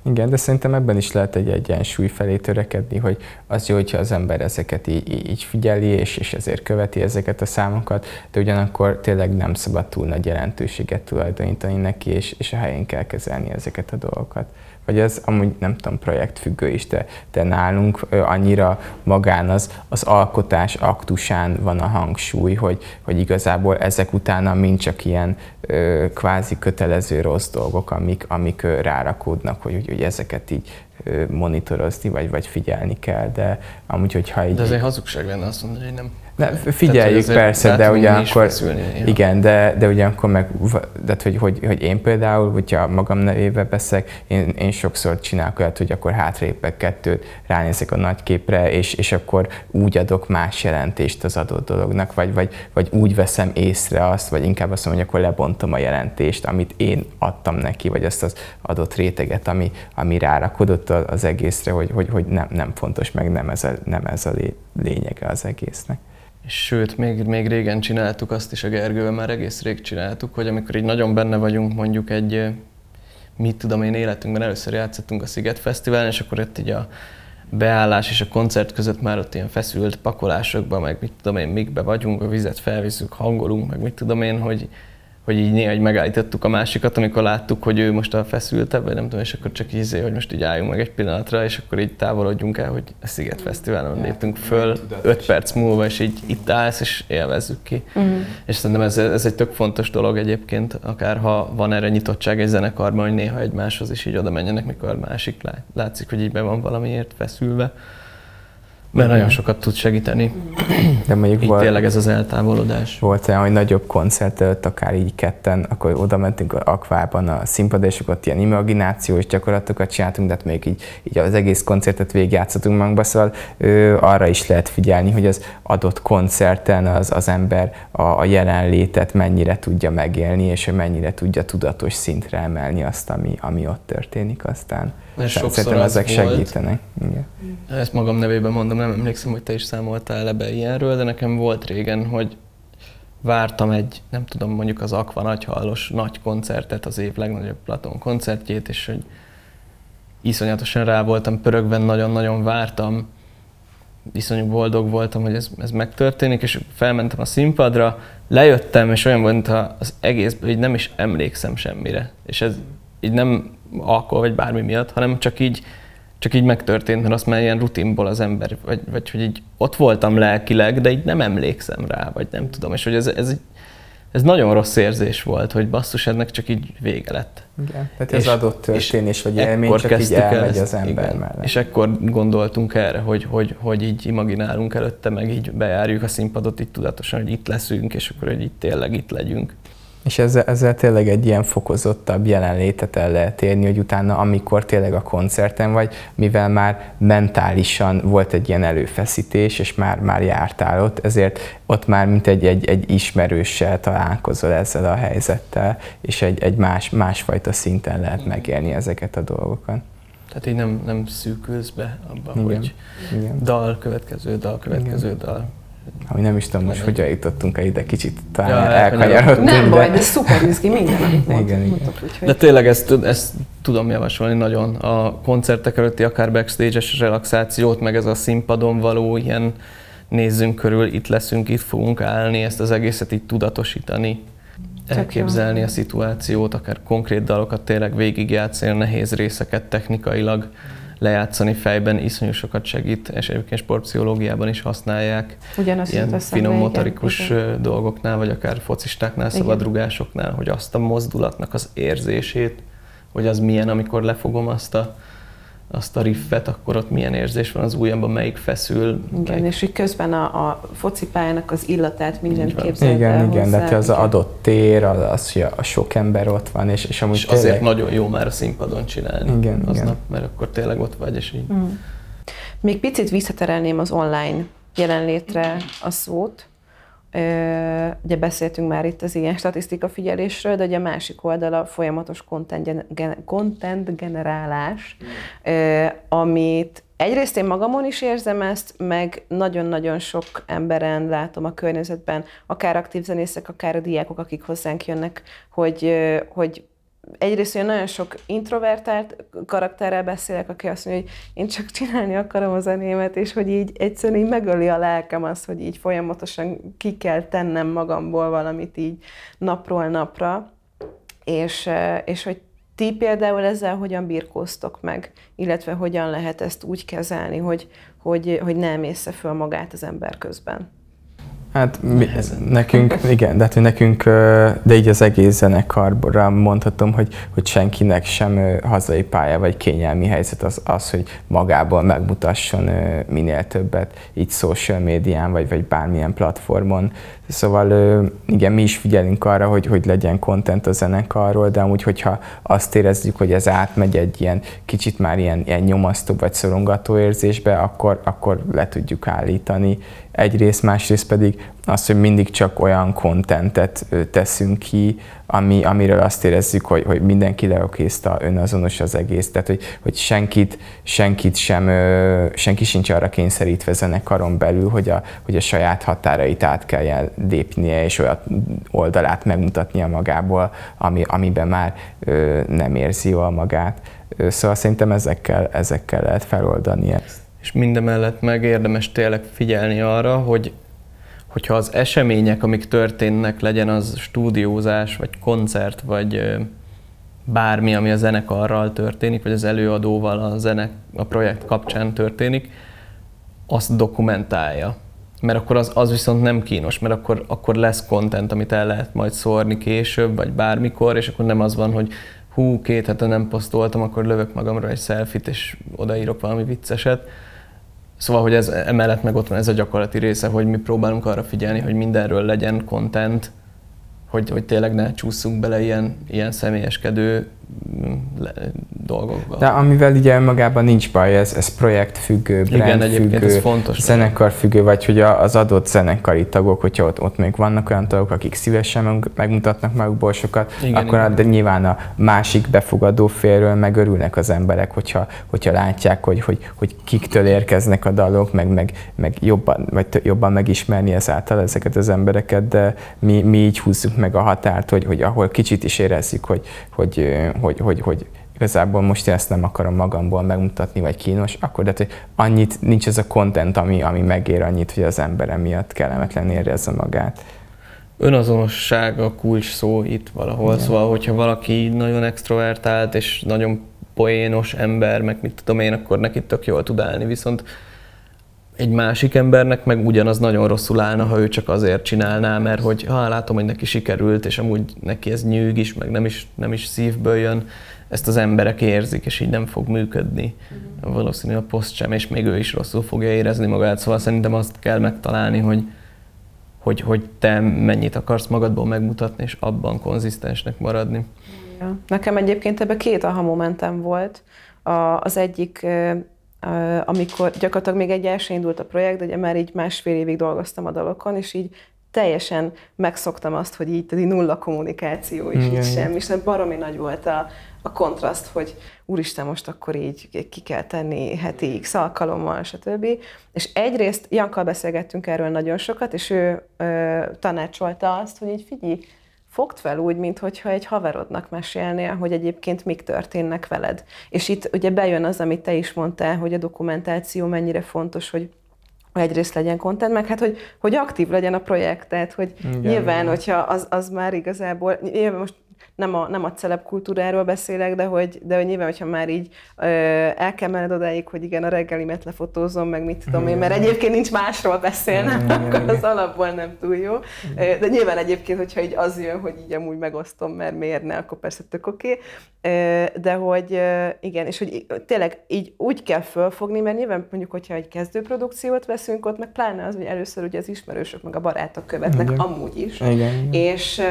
S2: Igen, de szerintem ebben is lehet egy egyensúly felé törekedni, hogy az jó, hogyha az ember ezeket így, így- figyeli, és, és ezért követi ezeket a számokat, de ugyanakkor tényleg nem szabad túl nagy jelentőséget tulajdonítani neki, és, és a helyén kell kezelni ezeket a dolgokat. Vagy ez amúgy nem tudom, projektfüggő is, de, de nálunk annyira magán az, az alkotás aktusán van a hangsúly, hogy, hogy igazából ezek utána mind csak ilyen ö, kvázi kötelező rossz dolgok, amik, amik ö, rárakódnak, hogy, hogy, hogy ezeket így ö, monitorozni, vagy, vagy figyelni kell, de amúgy, hogyha így...
S3: De ez egy hazugság lenne azt mondani, hogy nem.
S2: Ne,
S3: Tehát,
S2: figyeljük
S3: azért
S2: persze, de ugyanakkor,
S3: feszülni,
S2: igen, de, de ugyanakkor meg, de hogy, hogy, hogy én például, hogyha magam nevébe beszek, én, én sokszor csinálok olyat, hogy akkor hátrépek kettőt, ránézek a nagy képre, és, és akkor úgy adok más jelentést az adott dolognak, vagy, vagy, vagy úgy veszem észre azt, vagy inkább azt mondom, hogy akkor lebontom a jelentést, amit én adtam neki, vagy azt az adott réteget, ami, ami rárakodott az egészre, hogy, hogy, hogy nem, nem fontos, meg nem ez a, nem ez a lé- lényege az egésznek.
S3: Sőt, még, még régen csináltuk azt is a Gergővel, már egész rég csináltuk, hogy amikor így nagyon benne vagyunk mondjuk egy, mit tudom én, életünkben először játszottunk a Sziget Fesztiválon, és akkor ott így a beállás és a koncert között már ott ilyen feszült pakolásokban, meg mit tudom én, mikbe vagyunk, a vizet felviszünk, hangolunk, meg mit tudom én, hogy, hogy így néha így megállítottuk a másikat, amikor láttuk, hogy ő most a feszültebb, vagy nem tudom, és akkor csak ízé, hogy most így álljunk meg egy pillanatra, és akkor így távolodjunk el, hogy a Sziget Fesztiválon léptünk föl, öt perc múlva, és így itt állsz, és élvezzük ki. Uh-huh. És szerintem ez, ez egy tök fontos dolog egyébként, akár ha van erre nyitottság egy zenekarban, hogy néha egymáshoz is így oda menjenek, mikor a másik lá- látszik, hogy így be van valamiért feszülve. Mert nagyon sokat tud segíteni.
S2: De mondjuk
S3: Így
S2: volt-
S3: tényleg ez az eltávolodás.
S2: Volt olyan, hogy nagyobb koncert előtt, akár így ketten, akkor oda mentünk a akvában a színpadra, és ott ilyen imaginációs gyakorlatokat csináltunk, de hát még így, így az egész koncertet végigjátszottunk magunkba, szóval ö, arra is lehet figyelni, hogy az adott koncerten az, az ember a, a jelenlétet mennyire tudja megélni, és hogy mennyire tudja tudatos szintre emelni azt, ami, ami ott történik aztán.
S3: Mert sokszor
S2: Szerintem ezek
S3: volt.
S2: segítenek. Igen.
S3: Ezt magam nevében mondom, nem emlékszem, hogy te is számoltál ebbe ilyenről, de nekem volt régen, hogy vártam egy, nem tudom, mondjuk az Aqua nagyhallos nagy koncertet, az év legnagyobb Platon koncertjét, és hogy iszonyatosan rá voltam pörögve, nagyon-nagyon vártam, iszonyú boldog voltam, hogy ez, ez megtörténik, és felmentem a színpadra, lejöttem, és olyan volt, mintha az egészből így nem is emlékszem semmire. És ez így nem alkohol vagy bármi miatt, hanem csak így, csak így megtörtént, mert azt már ilyen rutinból az ember, vagy, vagy hogy így ott voltam lelkileg, de így nem emlékszem rá, vagy nem tudom, és hogy ez, ez, ez nagyon rossz érzés volt, hogy basszus, ennek csak így vége lett.
S2: Igen. Tehát
S3: És-
S2: ez adott történés, vagy élmény, csak így elmegy
S3: ezt,
S2: az ember
S3: igen.
S2: mellett.
S3: És ekkor gondoltunk erre, hogy, hogy, hogy így imaginálunk előtte, meg így bejárjuk a színpadot így tudatosan, hogy itt leszünk, és akkor hogy így tényleg itt legyünk.
S2: És ezzel, ezzel tényleg egy ilyen fokozottabb jelenlétet el lehet érni, hogy utána, amikor tényleg a koncerten vagy, mivel már mentálisan volt egy ilyen előfeszítés, és már, már jártál ott, ezért ott már mint egy, egy, egy ismerőssel találkozol ezzel a helyzettel, és egy, egy más, másfajta szinten lehet megélni ezeket a dolgokat.
S3: Tehát így nem, nem szűkülsz be abba,
S2: Igen.
S3: hogy
S2: Igen.
S3: dal, következő dal, következő dal.
S2: Ami nem is tudom most,
S3: Van egy-
S2: hogyan jutottunk el ide, kicsit talán
S3: Ja, elkanyarodtunk.
S1: Nem
S2: de...
S1: baj, de szuper izgi minden, amit mond,
S2: Igen, igen.
S1: mondtok. Úgyhogy...
S3: De tényleg ezt, tud- ezt tudom javasolni nagyon. A koncertek előtti akár backstage-es relaxációt, meg ez a színpadon való ilyen nézzünk körül, itt leszünk, itt fogunk állni, ezt az egészet így tudatosítani, elképzelni a szituációt, akár konkrét dalokat tényleg végigjátszani, a nehéz részeket technikailag lejátszani fejben iszonyú sokat segít, és egyébként sportpszichológiában is használják.
S1: Ugyanazt
S3: ilyen finom
S1: igen,
S3: motorikus
S1: igen.
S3: dolgoknál, vagy akár focistáknál,
S1: Igen.
S3: szabadrugásoknál, hogy azt a mozdulatnak az érzését, hogy az milyen, amikor lefogom azt a, azt a riffet, akkor ott milyen érzés van az ujjamban, melyik feszül.
S1: Igen,
S3: melyik...
S1: és hogy közben a, a focipályának az illatát mindent képzeld
S2: Igen,
S1: el
S2: igen, de
S1: hozzá.
S2: hát az
S1: Igen.
S2: adott tér, az, az, hogy a sok ember ott van, és, és amúgy
S3: És azért
S2: tényleg,
S3: nagyon jó már a színpadon csinálni
S2: Igen,
S3: aznap,
S2: igen.
S3: mert akkor tényleg ott vagy, és így.
S1: Mm. Még picit visszaterelném az online jelenlétre a szót, ugye beszéltünk már itt az ilyen statisztika figyelésről, de ugye a másik oldala folyamatos content, content generálás, amit egyrészt én magamon is érzem ezt, meg nagyon-nagyon sok emberen látom a környezetben, akár aktív zenészek, akár a diákok, akik hozzánk jönnek, hogy, hogy egyrészt olyan nagyon sok introvertált karakterrel beszélek, aki azt mondja, hogy én csak csinálni akarom a zenémet, és hogy így egyszerűen így megöli a lelkem az, hogy így folyamatosan ki kell tennem magamból valamit így napról napra, és, és hogy ti például ezzel hogyan birkóztok meg, illetve hogyan lehet ezt úgy kezelni, hogy, hogy, hogy nem észre föl magát az ember közben?
S2: Hát mi, nekünk, igen, de hát nekünk, de így az egész zenekarra mondhatom, hogy, hogy senkinek sem hazai pálya vagy kényelmi helyzet az, az hogy magából megmutasson minél többet, így social médián vagy, vagy bármilyen platformon. Szóval igen, mi is figyelünk arra, hogy, hogy legyen content a zenekarról, de amúgy, hogyha azt érezzük, hogy ez átmegy egy ilyen kicsit már ilyen, ilyen nyomasztó vagy szorongató érzésbe, akkor, akkor le tudjuk állítani. Egyrészt, másrészt pedig az, hogy mindig csak olyan kontentet teszünk ki, ami, amiről azt érezzük, hogy, hogy mindenki leokézta, önazonos az egész, tehát hogy, hogy senkit, senkit sem, senki sincs arra kényszerítve zenekaron belül, hogy a, hogy a saját határait át kell lépnie, és olyan oldalát megmutatnia magából, ami, amiben már nem érzi jól magát. Szóval szerintem ezekkel, ezekkel lehet feloldani ezt.
S3: És mindemellett meg érdemes tényleg figyelni arra, hogy hogyha az események, amik történnek, legyen az stúdiózás, vagy koncert, vagy bármi, ami a zenekarral történik, vagy az előadóval a, zene, a projekt kapcsán történik, azt dokumentálja. Mert akkor az, az viszont nem kínos, mert akkor, akkor lesz content, amit el lehet majd szórni később, vagy bármikor, és akkor nem az van, hogy hú, két hete nem posztoltam, akkor lövök magamra egy selfit, és odaírok valami vicceset, Szóval, hogy ez emellett meg ott van ez a gyakorlati része, hogy mi próbálunk arra figyelni, hogy mindenről legyen content, hogy, hogy tényleg ne csúszunk bele ilyen, ilyen személyeskedő dolgokba.
S2: De amivel ugye magában nincs baj, ez, ez projektfüggő, brandfüggő, ez fontos zenekarfüggő, vagy hogy az adott zenekari tagok, hogyha ott, ott még vannak olyan tagok, akik szívesen megmutatnak magukból sokat, igen, akkor igen. de nyilván a másik befogadó félről megörülnek az emberek, hogyha, hogyha látják, hogy, hogy, hogy kiktől érkeznek a dalok, meg, meg, meg jobban, vagy jobban megismerni ezáltal ezeket az embereket, de mi, mi így húzzuk meg a határt, hogy, hogy ahol kicsit is érezzük, hogy, hogy, hogy, hogy, hogy igazából most ezt nem akarom magamból megmutatni, vagy kínos, akkor de hogy annyit nincs ez a content, ami, ami megér annyit, hogy az ember miatt kellemetlen érezze magát.
S3: Önazonosság a kulcs szó itt valahol, Igen. szóval hogyha valaki nagyon extrovertált és nagyon poénos ember, meg mit tudom én, akkor neki tök jól tud állni, viszont egy másik embernek meg ugyanaz nagyon rosszul állna, ha ő csak azért csinálná, mert hogy ha látom, hogy neki sikerült, és amúgy neki ez nyűg is, meg nem is, nem is szívből jön, ezt az emberek érzik, és így nem fog működni. Mm. Valószínű a poszt sem, és még ő is rosszul fogja érezni magát, szóval szerintem azt kell megtalálni, hogy, hogy, hogy te mennyit akarsz magadból megmutatni, és abban konzisztensnek maradni.
S1: Ja. Nekem egyébként ebben két aha momentem volt. A, az egyik amikor gyakorlatilag még egy első indult a projekt, de ugye már így másfél évig dolgoztam a dalokon, és így teljesen megszoktam azt, hogy így, így nulla kommunikáció, és így sem, és baromi nagy volt a, a kontraszt, hogy úristen, most akkor így ki kell tenni heti x alkalommal, stb. És egyrészt Jankkal beszélgettünk erről nagyon sokat, és ő ö, tanácsolta azt, hogy így figyelj, fogd fel úgy, mintha egy haverodnak mesélnél, hogy egyébként mik történnek veled. És itt ugye bejön az, amit te is mondtál, hogy a dokumentáció mennyire fontos, hogy egyrészt legyen content, meg hát, hogy, hogy aktív legyen a projekt, tehát, hogy igen, nyilván, igen. hogyha az, az már igazából, nyilván most nem a, nem a celeb kultúráról beszélek, de hogy, de hogy nyilván, hogyha már így ö, el kell menned odáig, hogy igen, a reggelimet lefotózom, meg mit tudom én, mert egyébként nincs másról beszélnem, akkor az alapból nem túl jó. De nyilván egyébként, hogyha így az jön, hogy így amúgy megosztom, mert miért ne, akkor persze tök oké. Okay. De hogy igen, és hogy tényleg így úgy kell fölfogni, mert nyilván mondjuk, hogyha egy kezdőprodukciót veszünk, ott meg pláne az, hogy először ugye az ismerősök, meg a barátok követnek, igen. amúgy is. Igen. És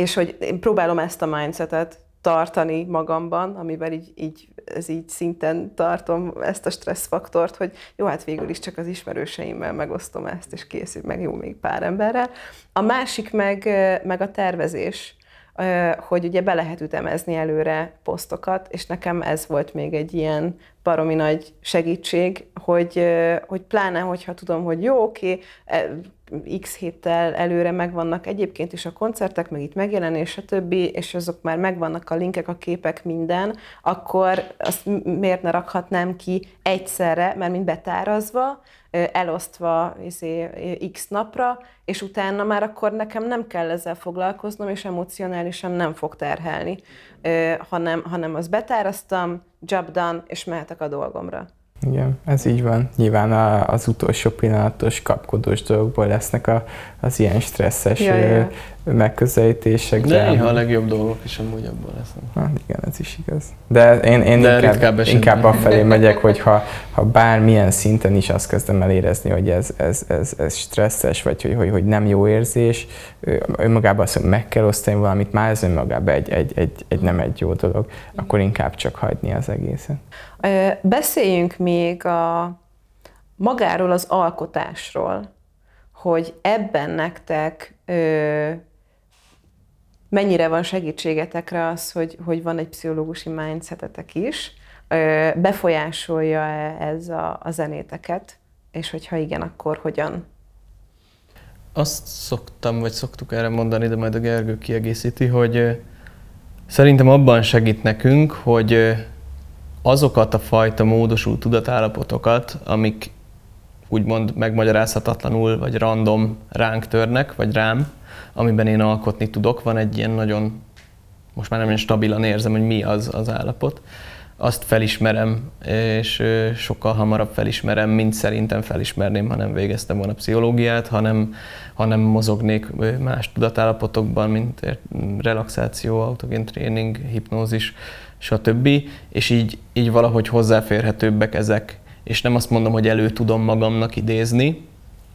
S1: és hogy én próbálom ezt a mindsetet tartani magamban, amivel így, így, ez így szinten tartom ezt a stresszfaktort, hogy jó, hát végül is csak az ismerőseimmel megosztom ezt, és készül meg jó még pár emberrel. A másik meg, meg a tervezés, hogy ugye be lehet ütemezni előre posztokat, és nekem ez volt még egy ilyen baromi nagy segítség, hogy, hogy pláne, hogyha tudom, hogy jó, oké, e, x héttel előre megvannak egyébként is a koncertek, meg itt megjelenés, a többi, és azok már megvannak a linkek, a képek, minden, akkor azt miért ne rakhatnám ki egyszerre, mert mind betárazva, elosztva izé, x napra, és utána már akkor nekem nem kell ezzel foglalkoznom, és emocionálisan nem fog terhelni, hanem, hanem azt betáraztam, job done, és mehetek a dolgomra.
S2: Igen, ez így van. Nyilván az utolsó pillanatos kapkodós dolgokból lesznek a, az ilyen stresszes ja, ja megközelítések.
S3: De, de néha a legjobb dolgok is amúgy abból lesznek.
S2: Hát igen, ez is igaz. De én, én de inkább, inkább afelé megyek, hogy ha, ha bármilyen szinten is azt kezdem el érezni, hogy ez, ez, ez, ez stresszes, vagy hogy, hogy, hogy nem jó érzés, önmagában azt, hogy meg kell osztani valamit, már ez önmagában egy, egy, egy, egy nem egy jó dolog, akkor inkább csak hagyni az egészet.
S1: Beszéljünk még a magáról az alkotásról, hogy ebben nektek mennyire van segítségetekre az, hogy, hogy van egy pszichológusi mindsetetek is, befolyásolja ez a, a zenéteket, és hogyha igen, akkor hogyan?
S3: Azt szoktam, vagy szoktuk erre mondani, de majd a Gergő kiegészíti, hogy szerintem abban segít nekünk, hogy azokat a fajta módosult tudatállapotokat, amik úgymond megmagyarázhatatlanul, vagy random ránk törnek, vagy rám, amiben én alkotni tudok. Van egy ilyen nagyon, most már nem olyan stabilan érzem, hogy mi az az állapot. Azt felismerem, és sokkal hamarabb felismerem, mint szerintem felismerném, ha nem végeztem volna pszichológiát, hanem, hanem mozognék más tudatállapotokban, mint relaxáció, autogén tréning, hipnózis, stb. És így, így valahogy hozzáférhetőbbek ezek. És nem azt mondom, hogy elő tudom magamnak idézni,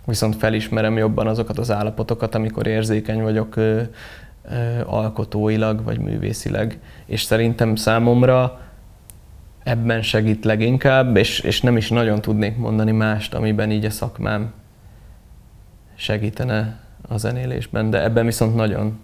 S3: viszont felismerem jobban azokat az állapotokat, amikor érzékeny vagyok ö, ö, alkotóilag vagy művészileg. És szerintem számomra ebben segít leginkább, és, és nem is nagyon tudnék mondani mást, amiben így a szakmám segítene a zenélésben, de ebben viszont nagyon.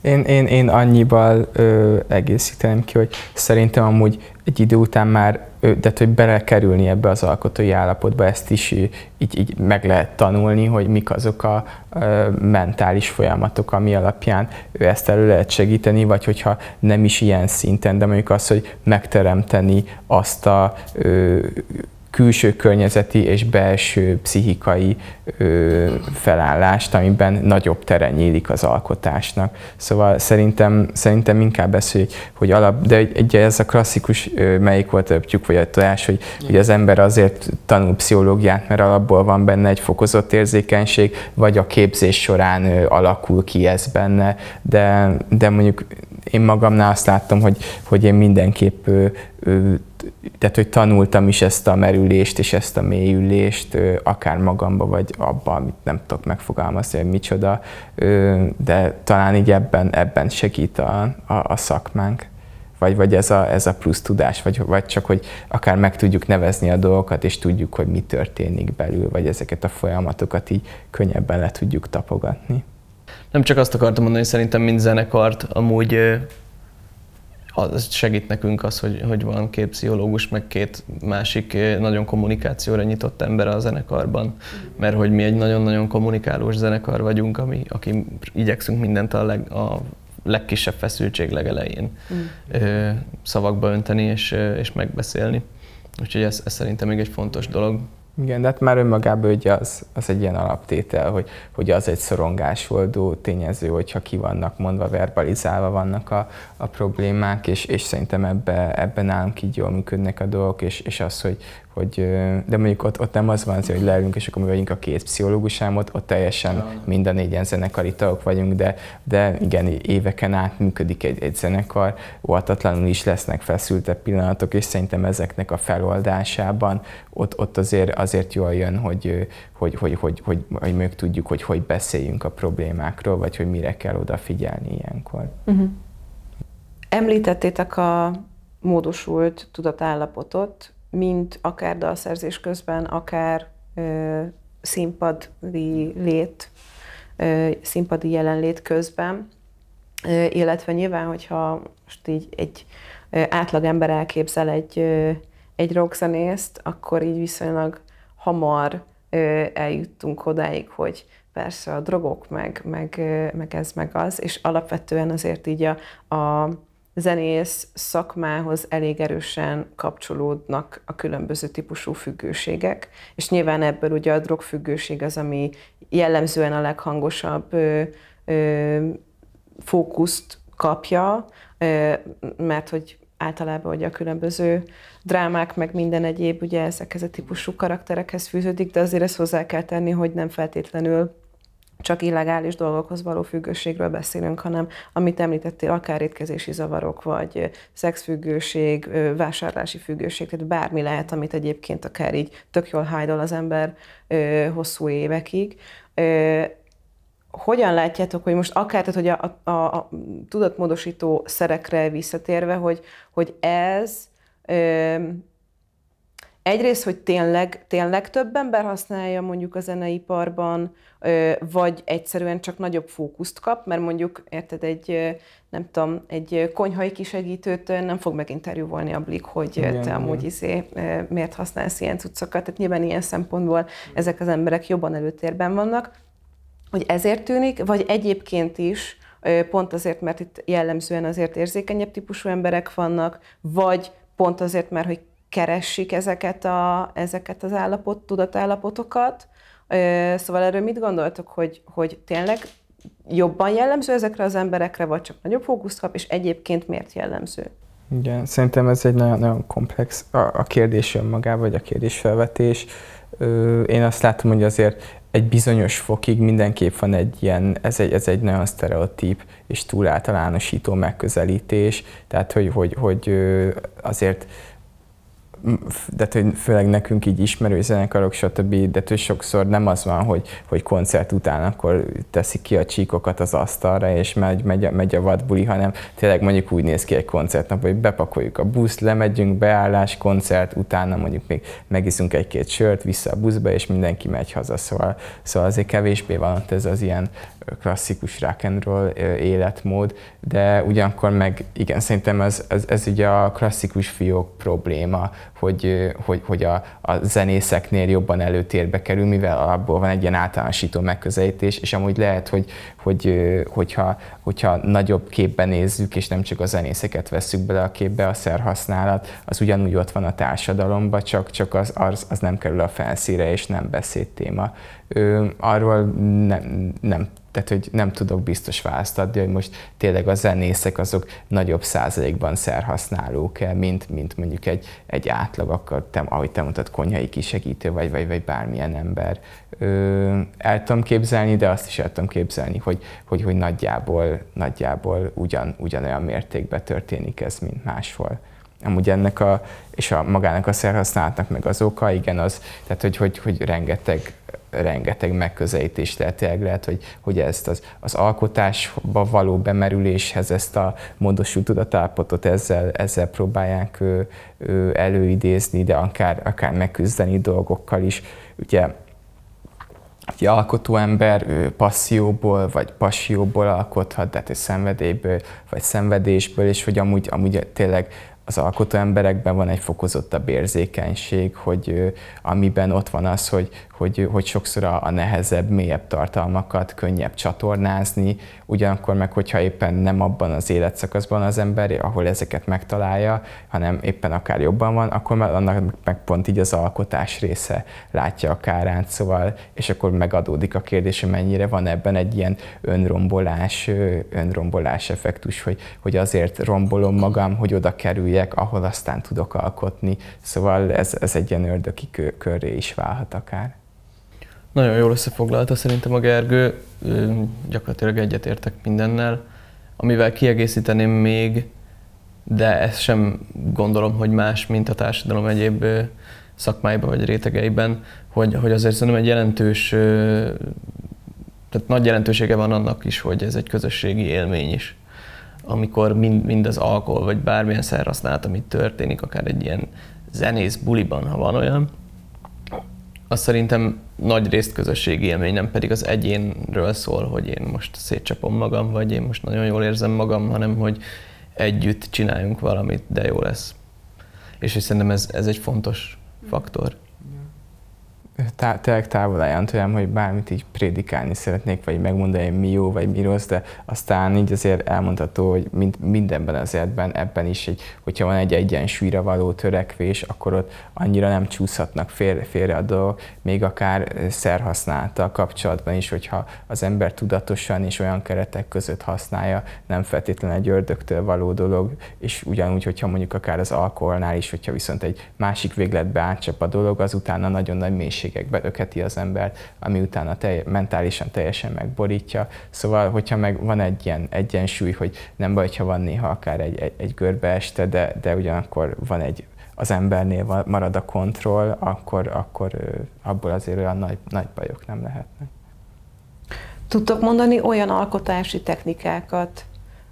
S2: Én, én, én annyival ö, egészíteném ki, hogy szerintem amúgy egy idő után már, de hogy belekerülni ebbe az alkotói állapotba, ezt is így, így meg lehet tanulni, hogy mik azok a ö, mentális folyamatok, ami alapján ő ezt elő lehet segíteni, vagy hogyha nem is ilyen szinten, de mondjuk az, hogy megteremteni azt a ö, külső környezeti és belső pszichikai ö, felállást, amiben nagyobb tere nyílik az alkotásnak. Szóval szerintem, szerintem inkább ez, hogy, hogy alap, de egy, ez a klasszikus, ö, melyik volt a tyúk vagy a tojás, hogy, hogy az ember azért tanul pszichológiát, mert alapból van benne egy fokozott érzékenység, vagy a képzés során ö, alakul ki ez benne, de, de mondjuk én magamnál azt láttam, hogy, hogy én mindenképp tehát, hogy tanultam is ezt a merülést és ezt a mélyülést, akár magamba, vagy abban, amit nem tudok megfogalmazni, hogy micsoda, de talán így ebben, ebben segít a, a, a szakmánk. Vagy, vagy ez, a, ez a plusz tudás, vagy, vagy csak, hogy akár meg tudjuk nevezni a dolgokat, és tudjuk, hogy mi történik belül, vagy ezeket a folyamatokat így könnyebben le tudjuk tapogatni.
S3: Nem csak azt akartam mondani, hogy szerintem mind zenekart amúgy az segít nekünk az, hogy, hogy van két pszichológus, meg két másik nagyon kommunikációra nyitott ember a zenekarban, mert hogy mi egy nagyon-nagyon kommunikálós zenekar vagyunk, ami, aki igyekszünk mindent a, leg, a legkisebb feszültség legelején mm. szavakba önteni és, és megbeszélni. Úgyhogy ez, ez szerintem még egy fontos dolog.
S2: Igen, de hát már önmagában ugye az, az egy ilyen alaptétel, hogy, hogy az egy szorongásoldó tényező, hogyha ki vannak mondva, verbalizálva vannak a, a problémák, és, és szerintem ebbe, ebben nálunk így jól működnek a dolgok, és, és az, hogy, hogy, de mondjuk ott, ott nem az van, hogy leülünk, és akkor mi vagyunk a két pszichológusám, ott, ott teljesen mind a négyen zenekari tagok vagyunk, de, de igen, éveken át működik egy, egy zenekar, óhatatlanul is lesznek feszültebb pillanatok, és szerintem ezeknek a feloldásában ott, ott azért, azért jól jön, hogy, hogy, hogy, hogy, hogy, hogy még tudjuk, hogy hogy beszéljünk a problémákról, vagy hogy mire kell odafigyelni ilyenkor. Uh-huh.
S1: Említettétek a módosult tudatállapotot, mint akár dalszerzés közben, akár ö, színpadi lét, ö, színpadi jelenlét közben, ö, illetve nyilván, hogyha most így egy ö, átlag ember elképzel egy, ö, egy rockzenészt, akkor így viszonylag hamar ö, eljuttunk odáig, hogy persze a drogok, meg, meg, meg ez, meg az, és alapvetően azért így a, a zenész szakmához elég erősen kapcsolódnak a különböző típusú függőségek, és nyilván ebből ugye a drogfüggőség az, ami jellemzően a leghangosabb ö, ö, fókuszt kapja, ö, mert hogy általában ugye a különböző drámák, meg minden egyéb ugye ezekhez a típusú karakterekhez fűződik, de azért ezt hozzá kell tenni, hogy nem feltétlenül csak illegális dolgokhoz való függőségről beszélünk, hanem amit említettél, akár étkezési zavarok, vagy szexfüggőség, vásárlási függőség, tehát bármi lehet, amit egyébként akár így tök jól hájdol az ember hosszú évekig. Hogyan látjátok, hogy most akár, tehát hogy a, a, a tudatmódosító szerekre visszatérve, hogy, hogy ez egyrészt, hogy tényleg, tényleg több ember használja mondjuk a zeneiparban, vagy egyszerűen csak nagyobb fókuszt kap, mert mondjuk, érted, egy, nem tudom, egy konyhai kisegítőt nem fog meginterjúvolni a blik, hogy igen, te amúgy izé, miért használsz ilyen cuccokat. Tehát nyilván ilyen szempontból ezek az emberek jobban előtérben vannak, hogy ezért tűnik, vagy egyébként is, pont azért, mert itt jellemzően azért érzékenyebb típusú emberek vannak, vagy pont azért, mert hogy keresik ezeket, a, ezeket az állapot, tudatállapotokat. Szóval erről mit gondoltok, hogy, hogy tényleg jobban jellemző ezekre az emberekre, vagy csak nagyobb fókuszt kap, és egyébként miért jellemző?
S2: Igen, szerintem ez egy nagyon, nagyon komplex a, a kérdés önmagában, vagy a kérdésfelvetés. Én azt látom, hogy azért egy bizonyos fokig mindenképp van egy ilyen, ez egy, ez egy nagyon sztereotíp és túl általánosító megközelítés, tehát hogy, hogy, hogy azért de hogy főleg nekünk így ismerő zenekarok, stb., de hogy sokszor nem az van, hogy, hogy koncert után akkor teszik ki a csíkokat az asztalra, és megy, megy, a, megy a vadbuli, hanem tényleg mondjuk úgy néz ki egy koncertnap, hogy bepakoljuk a buszt, lemegyünk, beállás, koncert, utána mondjuk még megiszunk egy-két sört, vissza a buszba, és mindenki megy haza, szóval, szóval azért kevésbé van ott ez az ilyen klasszikus roll életmód, de ugyanakkor meg igen, szerintem ez, ez, ez ugye a klasszikus fiók probléma, hogy, hogy, hogy a, a zenészeknél jobban előtérbe kerül, mivel abból van egy ilyen általánosító megközelítés, és amúgy lehet, hogy, hogy hogyha, hogyha nagyobb képben nézzük, és nem csak a zenészeket veszük bele a képbe, a szerhasználat, az ugyanúgy ott van a társadalomban, csak, csak az, az, az nem kerül a felszíre, és nem beszédtéma. Arról nem, nem tehát, hogy nem tudok biztos választ adni, hogy most tényleg a zenészek azok nagyobb százalékban szerhasználók -e, mint, mint mondjuk egy, egy átlag, akkor te, ahogy te mondtad, konyhai kisegítő vagy, vagy, vagy bármilyen ember. Ö, el tudom képzelni, de azt is el tudom képzelni, hogy, hogy, hogy nagyjából, nagyjából ugyan, ugyanolyan mértékben történik ez, mint máshol amúgy ennek a, és a magának a szerhasználatnak meg az oka, igen, az, tehát hogy, hogy, hogy rengeteg, rengeteg megközelítés lehet, lehet, hogy, hogy ezt az, az alkotásba való bemerüléshez ezt a módosult tudatállapotot ezzel, ezzel próbálják ő, ő előidézni, de akár, akár megküzdeni dolgokkal is. Ugye egy alkotó ember ő passzióból vagy passióból alkothat, tehát egy szenvedélyből vagy szenvedésből, és hogy amúgy, amúgy tényleg az alkotó emberekben van egy fokozottabb érzékenység, hogy amiben ott van az, hogy, hogy, hogy sokszor a, nehezebb, mélyebb tartalmakat könnyebb csatornázni, ugyanakkor meg, hogyha éppen nem abban az életszakaszban az ember, ahol ezeket megtalálja, hanem éppen akár jobban van, akkor már annak meg pont így az alkotás része látja a kárát, szóval, és akkor megadódik a kérdés, hogy mennyire van ebben egy ilyen önrombolás, önrombolás effektus, hogy, hogy azért rombolom magam, hogy oda kerüljek, ahol aztán tudok alkotni. Szóval ez, ez egy ilyen ördöki körré is válhat akár.
S3: Nagyon jól összefoglalta szerintem a Gergő, gyakorlatilag egyetértek mindennel. Amivel kiegészíteném még, de ezt sem gondolom, hogy más, mint a társadalom egyéb szakmáiban vagy rétegeiben, hogy, hogy azért szerintem egy jelentős, tehát nagy jelentősége van annak is, hogy ez egy közösségi élmény is. amikor mind, mind az alkohol, vagy bármilyen szerhasználat, amit történik, akár egy ilyen zenész buliban, ha van olyan, az szerintem nagy részt közösségi élmény, nem pedig az egyénről szól, hogy én most szétcsapom magam, vagy én most nagyon jól érzem magam, hanem hogy együtt csináljunk valamit, de jó lesz. És, szerintem ez, ez egy fontos faktor
S2: tá- tényleg távol álljon tőlem, hogy bármit így prédikálni szeretnék, vagy megmondani, mi jó, vagy mi rossz, de aztán így azért elmondható, hogy mind, mindenben az életben, ebben is, egy, hogyha van egy egyensúlyra való törekvés, akkor ott annyira nem csúszhatnak félre, félre a dolgok, még akár szerhasználattal kapcsolatban is, hogyha az ember tudatosan és olyan keretek között használja, nem feltétlenül egy ördögtől való dolog, és ugyanúgy, hogyha mondjuk akár az alkoholnál is, hogyha viszont egy másik végletbe átcsap a dolog, az utána nagyon nagy mélység mélységekbe öketi az embert, ami utána telj, mentálisan teljesen megborítja. Szóval, hogyha meg van egy ilyen egyensúly, hogy nem baj, ha van néha akár egy, egy, egy görbe este, de, de ugyanakkor van egy az embernél marad a kontroll, akkor, akkor abból azért olyan nagy, nagy bajok nem lehetnek.
S1: Tudtok mondani olyan alkotási technikákat,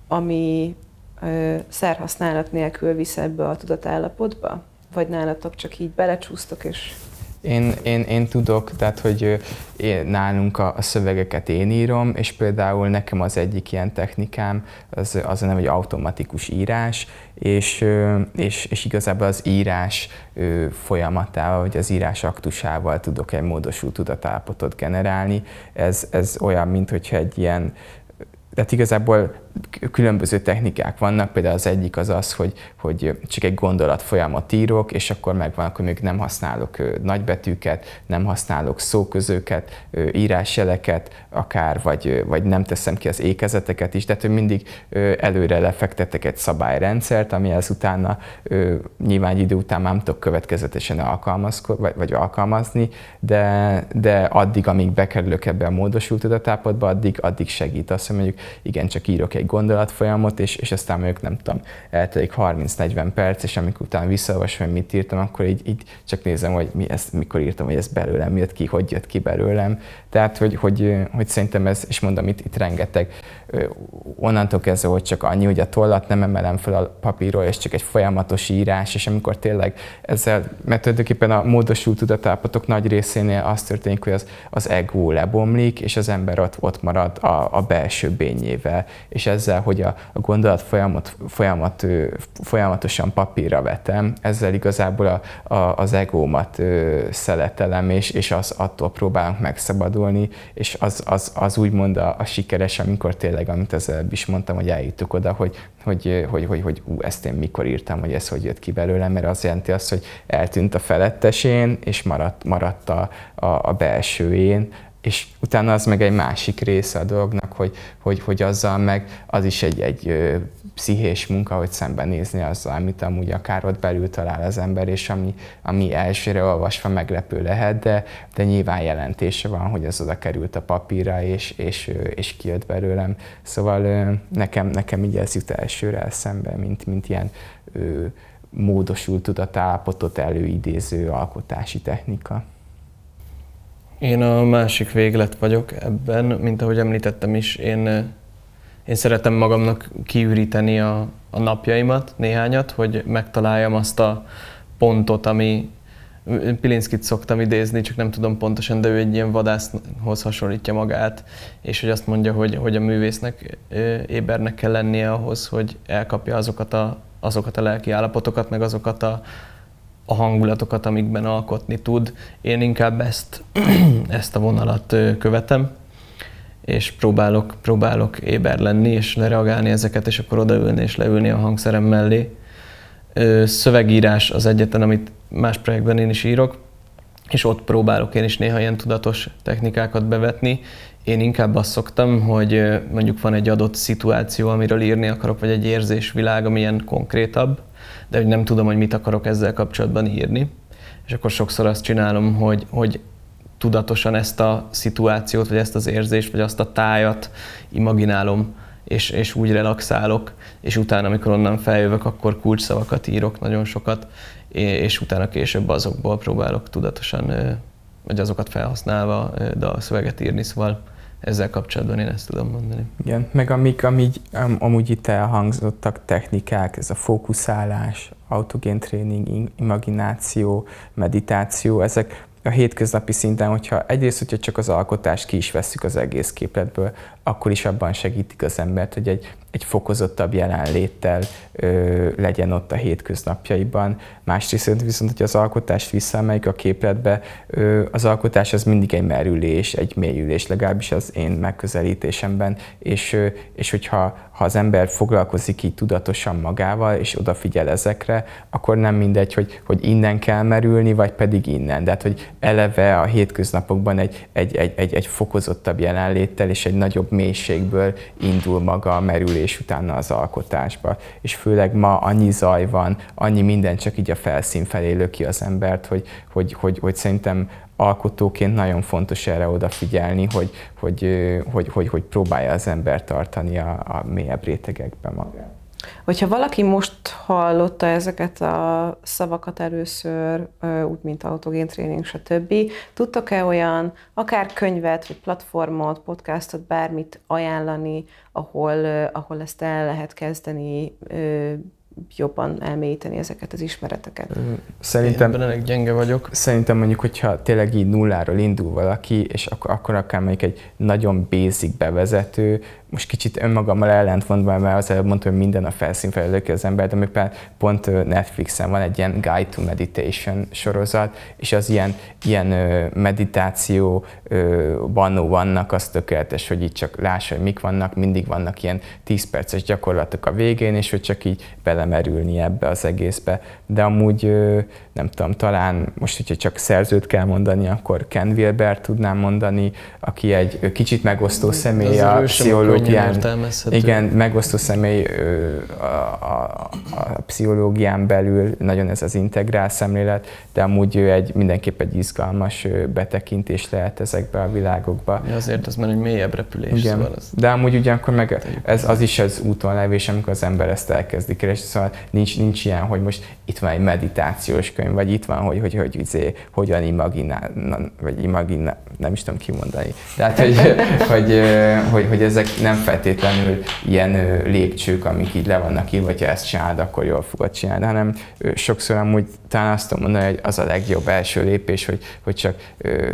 S1: ami ö, szerhasználat nélkül visz ebbe a tudatállapotba? Vagy nálatok csak így belecsúsztok és
S2: én, én, én tudok, tehát hogy én, nálunk a, a szövegeket én írom, és például nekem az egyik ilyen technikám az, az a nem egy automatikus írás, és, és, és igazából az írás folyamatával, vagy az írás aktusával tudok egy módosult tudatállapotot generálni. Ez, ez olyan, mint hogyha egy ilyen tehát igazából különböző technikák vannak, például az egyik az az, hogy, hogy csak egy gondolat folyamat írok, és akkor megvan, akkor még nem használok nagybetűket, nem használok szóközőket, írásjeleket, akár, vagy, vagy nem teszem ki az ékezeteket is, hogy mindig előre lefektetek egy szabályrendszert, amihez utána nyilván idő után nem tudok következetesen alkalmazkodni, vagy, vagy alkalmazni, de, de addig, amíg bekerülök ebbe a módosult tudatápotba, addig, addig segít azt, hogy mondjuk igen, csak írok egy gondolatfolyamot, és, és aztán mondjuk nem tudom, eltelik 30-40 perc, és amikor utána visszaolvasom, hogy mit írtam, akkor így, így csak nézem, hogy mi ezt, mikor írtam, hogy ez belőlem jött ki, hogy jött ki belőlem. Tehát, hogy, hogy, hogy szerintem ez, és mondom, itt, itt rengeteg, onnantól kezdve, hogy csak annyi, hogy a tollat nem emelem fel a papírról, és csak egy folyamatos írás, és amikor tényleg ezzel, mert tulajdonképpen a módosult tudatállapotok nagy részénél az történik, hogy az, az ego lebomlik, és az ember ott, ott marad a, a belső bényével, és ezzel, hogy a, a gondolat folyamat, folyamat, folyamatosan papírra vetem, ezzel igazából a, a, az egómat szeletelem, és, és az, attól próbálunk megszabadulni, és az, az, az úgymond a, a sikeres, amikor tényleg, amit az előbb is mondtam, hogy eljutok oda, hogy, hogy, hogy, hogy, hogy ú, ezt én mikor írtam, hogy ez hogy jött ki belőlem, mert az jelenti azt, hogy eltűnt a felettesén, és maradt, maradt a, a, a belső én, és utána az meg egy másik része a dolognak, hogy, hogy, hogy azzal meg az is egy, egy pszichés munka, hogy szembenézni azzal, amit amúgy akár ott belül talál az ember, és ami, ami elsőre olvasva meglepő lehet, de, de nyilván jelentése van, hogy az oda került a papírra, és, és, és kijött belőlem. Szóval nekem, nekem így ez jut elsőre eszembe, mint, mint ilyen módosult tudatállapotot előidéző alkotási technika.
S3: Én a másik véglet vagyok ebben, mint ahogy említettem is, én, én szeretem magamnak kiüríteni a, a napjaimat, néhányat, hogy megtaláljam azt a pontot, ami Pilinszkit szoktam idézni, csak nem tudom pontosan, de ő egy ilyen vadászhoz hasonlítja magát, és hogy azt mondja, hogy, hogy a művésznek ébernek kell lennie ahhoz, hogy elkapja azokat a, azokat a lelki állapotokat, meg azokat a, a hangulatokat, amikben alkotni tud. Én inkább ezt, ezt a vonalat követem, és próbálok, próbálok éber lenni, és lereagálni ezeket, és akkor odaülni és leülni a hangszerem mellé. Szövegírás az egyetlen, amit más projektben én is írok, és ott próbálok én is néha ilyen tudatos technikákat bevetni. Én inkább azt szoktam, hogy mondjuk van egy adott szituáció, amiről írni akarok, vagy egy érzésvilág, ami ilyen konkrétabb, de hogy nem tudom, hogy mit akarok ezzel kapcsolatban írni. És akkor sokszor azt csinálom, hogy, hogy tudatosan ezt a szituációt, vagy ezt az érzést, vagy azt a tájat imaginálom, és, és úgy relaxálok, és utána, amikor onnan feljövök, akkor kulcsszavakat írok nagyon sokat, és utána később azokból próbálok tudatosan, vagy azokat felhasználva szöveget írni, szóval ezzel kapcsolatban én ezt tudom mondani.
S2: Igen, meg amik, amíg, am, amúgy itt elhangzottak technikák, ez a fókuszálás, autogén tréning, imagináció, meditáció, ezek a hétköznapi szinten, hogyha egyrészt, hogyha csak az alkotást ki is veszük az egész képletből, akkor is abban segítik az embert, hogy egy, egy fokozottabb jelenléttel ö, legyen ott a hétköznapjaiban. Másrészt viszont, hogy az alkotást visszaemeljük a képletbe, ö, az alkotás az mindig egy merülés, egy mélyülés, legalábbis az én megközelítésemben, és, ö, és hogyha ha az ember foglalkozik így tudatosan magával, és odafigyel ezekre, akkor nem mindegy, hogy, hogy innen kell merülni, vagy pedig innen. De hogy eleve a hétköznapokban egy, egy, egy, egy, egy fokozottabb jelenléttel és egy nagyobb mélységből indul maga a merülés utána az alkotásba. És főleg ma annyi zaj van, annyi minden csak így a felszín felé löki az embert, hogy, hogy, hogy, hogy szerintem alkotóként nagyon fontos erre odafigyelni, hogy, hogy, hogy, hogy, hogy próbálja az ember tartani a, a mélyebb rétegekben magát.
S1: Hogyha valaki most hallotta ezeket a szavakat először, úgy, mint autogén tréning, stb., tudtok-e olyan, akár könyvet, vagy platformot, podcastot, bármit ajánlani, ahol, ahol ezt el lehet kezdeni jobban elmélyíteni ezeket az ismereteket.
S3: Szerintem Én ebben gyenge vagyok.
S2: Szerintem mondjuk, hogyha tényleg így nulláról indul valaki, és akkor, akkor akár mondjuk egy nagyon basic bevezető, most kicsit önmagammal ellentmondva, mert az előbb mondtam, hogy minden a felszín felé az ember, de még pont Netflixen van egy ilyen Guide to Meditation sorozat, és az ilyen, ilyen meditáció bannó vannak, az tökéletes, hogy itt csak lássa, hogy mik vannak, mindig vannak ilyen 10 perces gyakorlatok a végén, és hogy csak így belemerülni ebbe az egészbe. De amúgy nem tudom, talán most, hogyha csak szerzőt kell mondani, akkor Ken Wilber tudnám mondani, aki egy kicsit megosztó személy a pszichológián. Igen, megosztó személy a, a, a pszichológián belül, nagyon ez az integrál szemlélet, de amúgy ő egy mindenképp egy izgalmas betekintés lehet ezekbe a világokba.
S3: Ja, azért az már egy mélyebb repülés.
S2: Igen. Szóval az... De amúgy ugyanakkor meg ez, az is az úton levés, amikor az ember ezt elkezdi keresni, szóval nincs, nincs ilyen, hogy most itt van egy meditációs könyv, vagy itt van, hogy, hogy, hogy, hogy izé, hogyan imaginál, vagy imaginál, nem is tudom kimondani. Tehát, hogy, hogy, hogy, hogy, ezek nem feltétlenül ilyen lépcsők, amik így le vannak írva, hogyha ezt csinálod, akkor jól fogod csinálni, hanem sokszor amúgy talán azt tudom mondani, hogy az a legjobb első lépés, hogy, hogy csak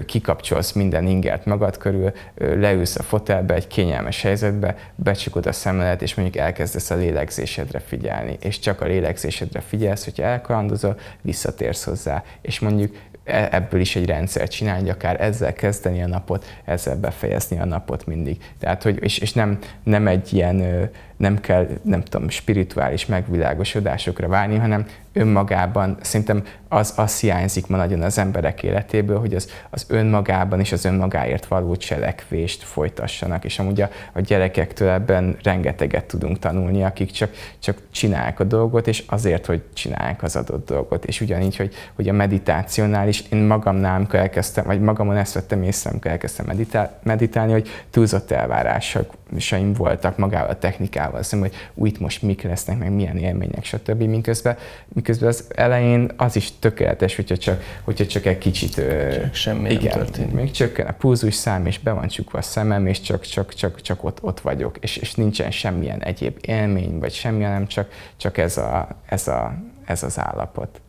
S2: kikapcsolsz minden ingert magad körül, leülsz a fotelbe, egy kényelmes helyzetbe, becsukod a szemelet, és mondjuk elkezdesz a lélegzésedre figyelni. És csak a lélegzésedre figyelsz, hogyha elkalandozol, visszatérsz hozzá. És mondjuk ebből is egy rendszer csinálni, akár ezzel kezdeni a napot, ezzel befejezni a napot mindig. Tehát, hogy, és, és nem, nem egy ilyen, nem kell, nem tudom, spirituális megvilágosodásokra várni, hanem önmagában szerintem az, az hiányzik ma nagyon az emberek életéből, hogy az, az önmagában és az önmagáért való cselekvést folytassanak, és amúgy a, a gyerekektől ebben rengeteget tudunk tanulni, akik csak, csak csinálják a dolgot, és azért, hogy csinálják az adott dolgot. És ugyanígy, hogy, hogy a meditációnál is én magamnál, amikor elkezdtem, vagy magamon ezt vettem észre, amikor elkezdtem meditál, meditálni, hogy túlzott elvárásaim voltak magával a technikával, azt mondom, hogy úgy most mik lesznek, meg milyen élmények, stb. Miközben, miközben az elején az is tökéletes, hogyha csak, hogyha csak egy kicsit...
S3: Csak semmi igen, nem történik.
S2: Még csökken a pulzus szám, és be van csukva a szemem, és csak, csak, csak, csak ott, ott vagyok, és, és nincsen semmilyen egyéb élmény, vagy semmi, nem csak, csak ez, a, ez, a, ez az állapot.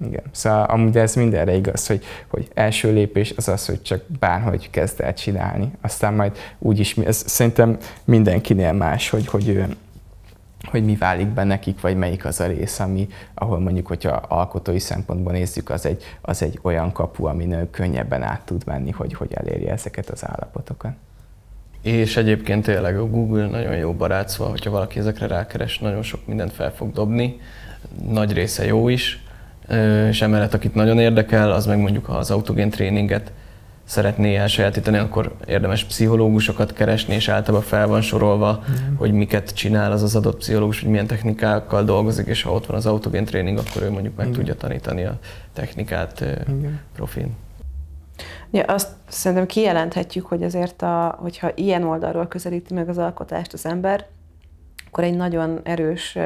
S2: Igen. Szóval amúgy ez mindenre igaz, hogy, hogy első lépés az az, hogy csak bárhogy kezd el csinálni. Aztán majd úgyis, ez szerintem mindenkinél más, hogy, hogy ő, hogy mi válik be nekik, vagy melyik az a rész, ami, ahol mondjuk, hogyha alkotói szempontból nézzük, az egy, az egy olyan kapu, amin könnyebben át tud menni, hogy, hogy elérje ezeket az állapotokat.
S3: És egyébként tényleg a Google nagyon jó barát, szóval hogyha valaki ezekre rákeres, nagyon sok mindent fel fog dobni, nagy része jó is, és emellett akit nagyon érdekel, az meg mondjuk ha az autogén tréninget szeretné elsajátítani, akkor érdemes pszichológusokat keresni, és általában fel van sorolva, mm. hogy miket csinál az az adott pszichológus, hogy milyen technikákkal dolgozik, és ha ott van az autogén tréning, akkor ő mondjuk meg Igen. tudja tanítani a technikát Igen. profin.
S1: Ja, azt szerintem kijelenthetjük, hogy azért, a, hogyha ilyen oldalról közelíti meg az alkotást az ember, akkor egy nagyon erős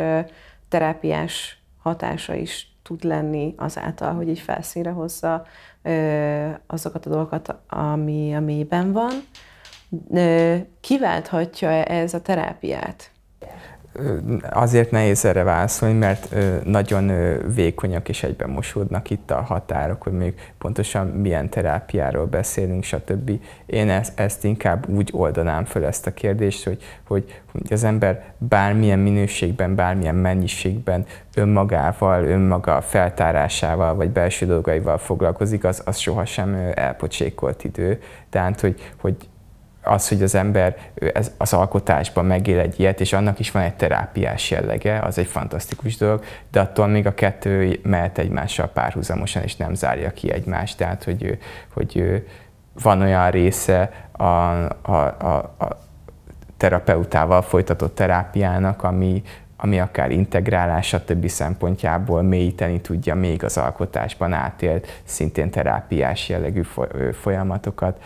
S1: terápiás hatása is tud lenni azáltal, hogy így felszínre hozza azokat a dolgokat, ami a mélyben van. kiválthatja ez a terápiát?
S2: Azért nehéz erre válaszolni, mert nagyon vékonyak és egyben mosódnak itt a határok, hogy még pontosan milyen terápiáról beszélünk, stb. Én ezt, ezt inkább úgy oldanám föl ezt a kérdést, hogy, hogy, az ember bármilyen minőségben, bármilyen mennyiségben önmagával, önmaga feltárásával vagy belső dolgaival foglalkozik, az, az sohasem elpocsékolt idő. Tehát, hogy, hogy az, hogy az ember az alkotásban megél egy ilyet, és annak is van egy terápiás jellege, az egy fantasztikus dolog, de attól még a kettő mehet egymással párhuzamosan, és nem zárja ki egymást. Tehát, hogy, hogy van olyan része a, a, a, a terapeutával folytatott terápiának, ami, ami akár integrálás, többi szempontjából mélyíteni tudja még az alkotásban átélt, szintén terápiás jellegű folyamatokat.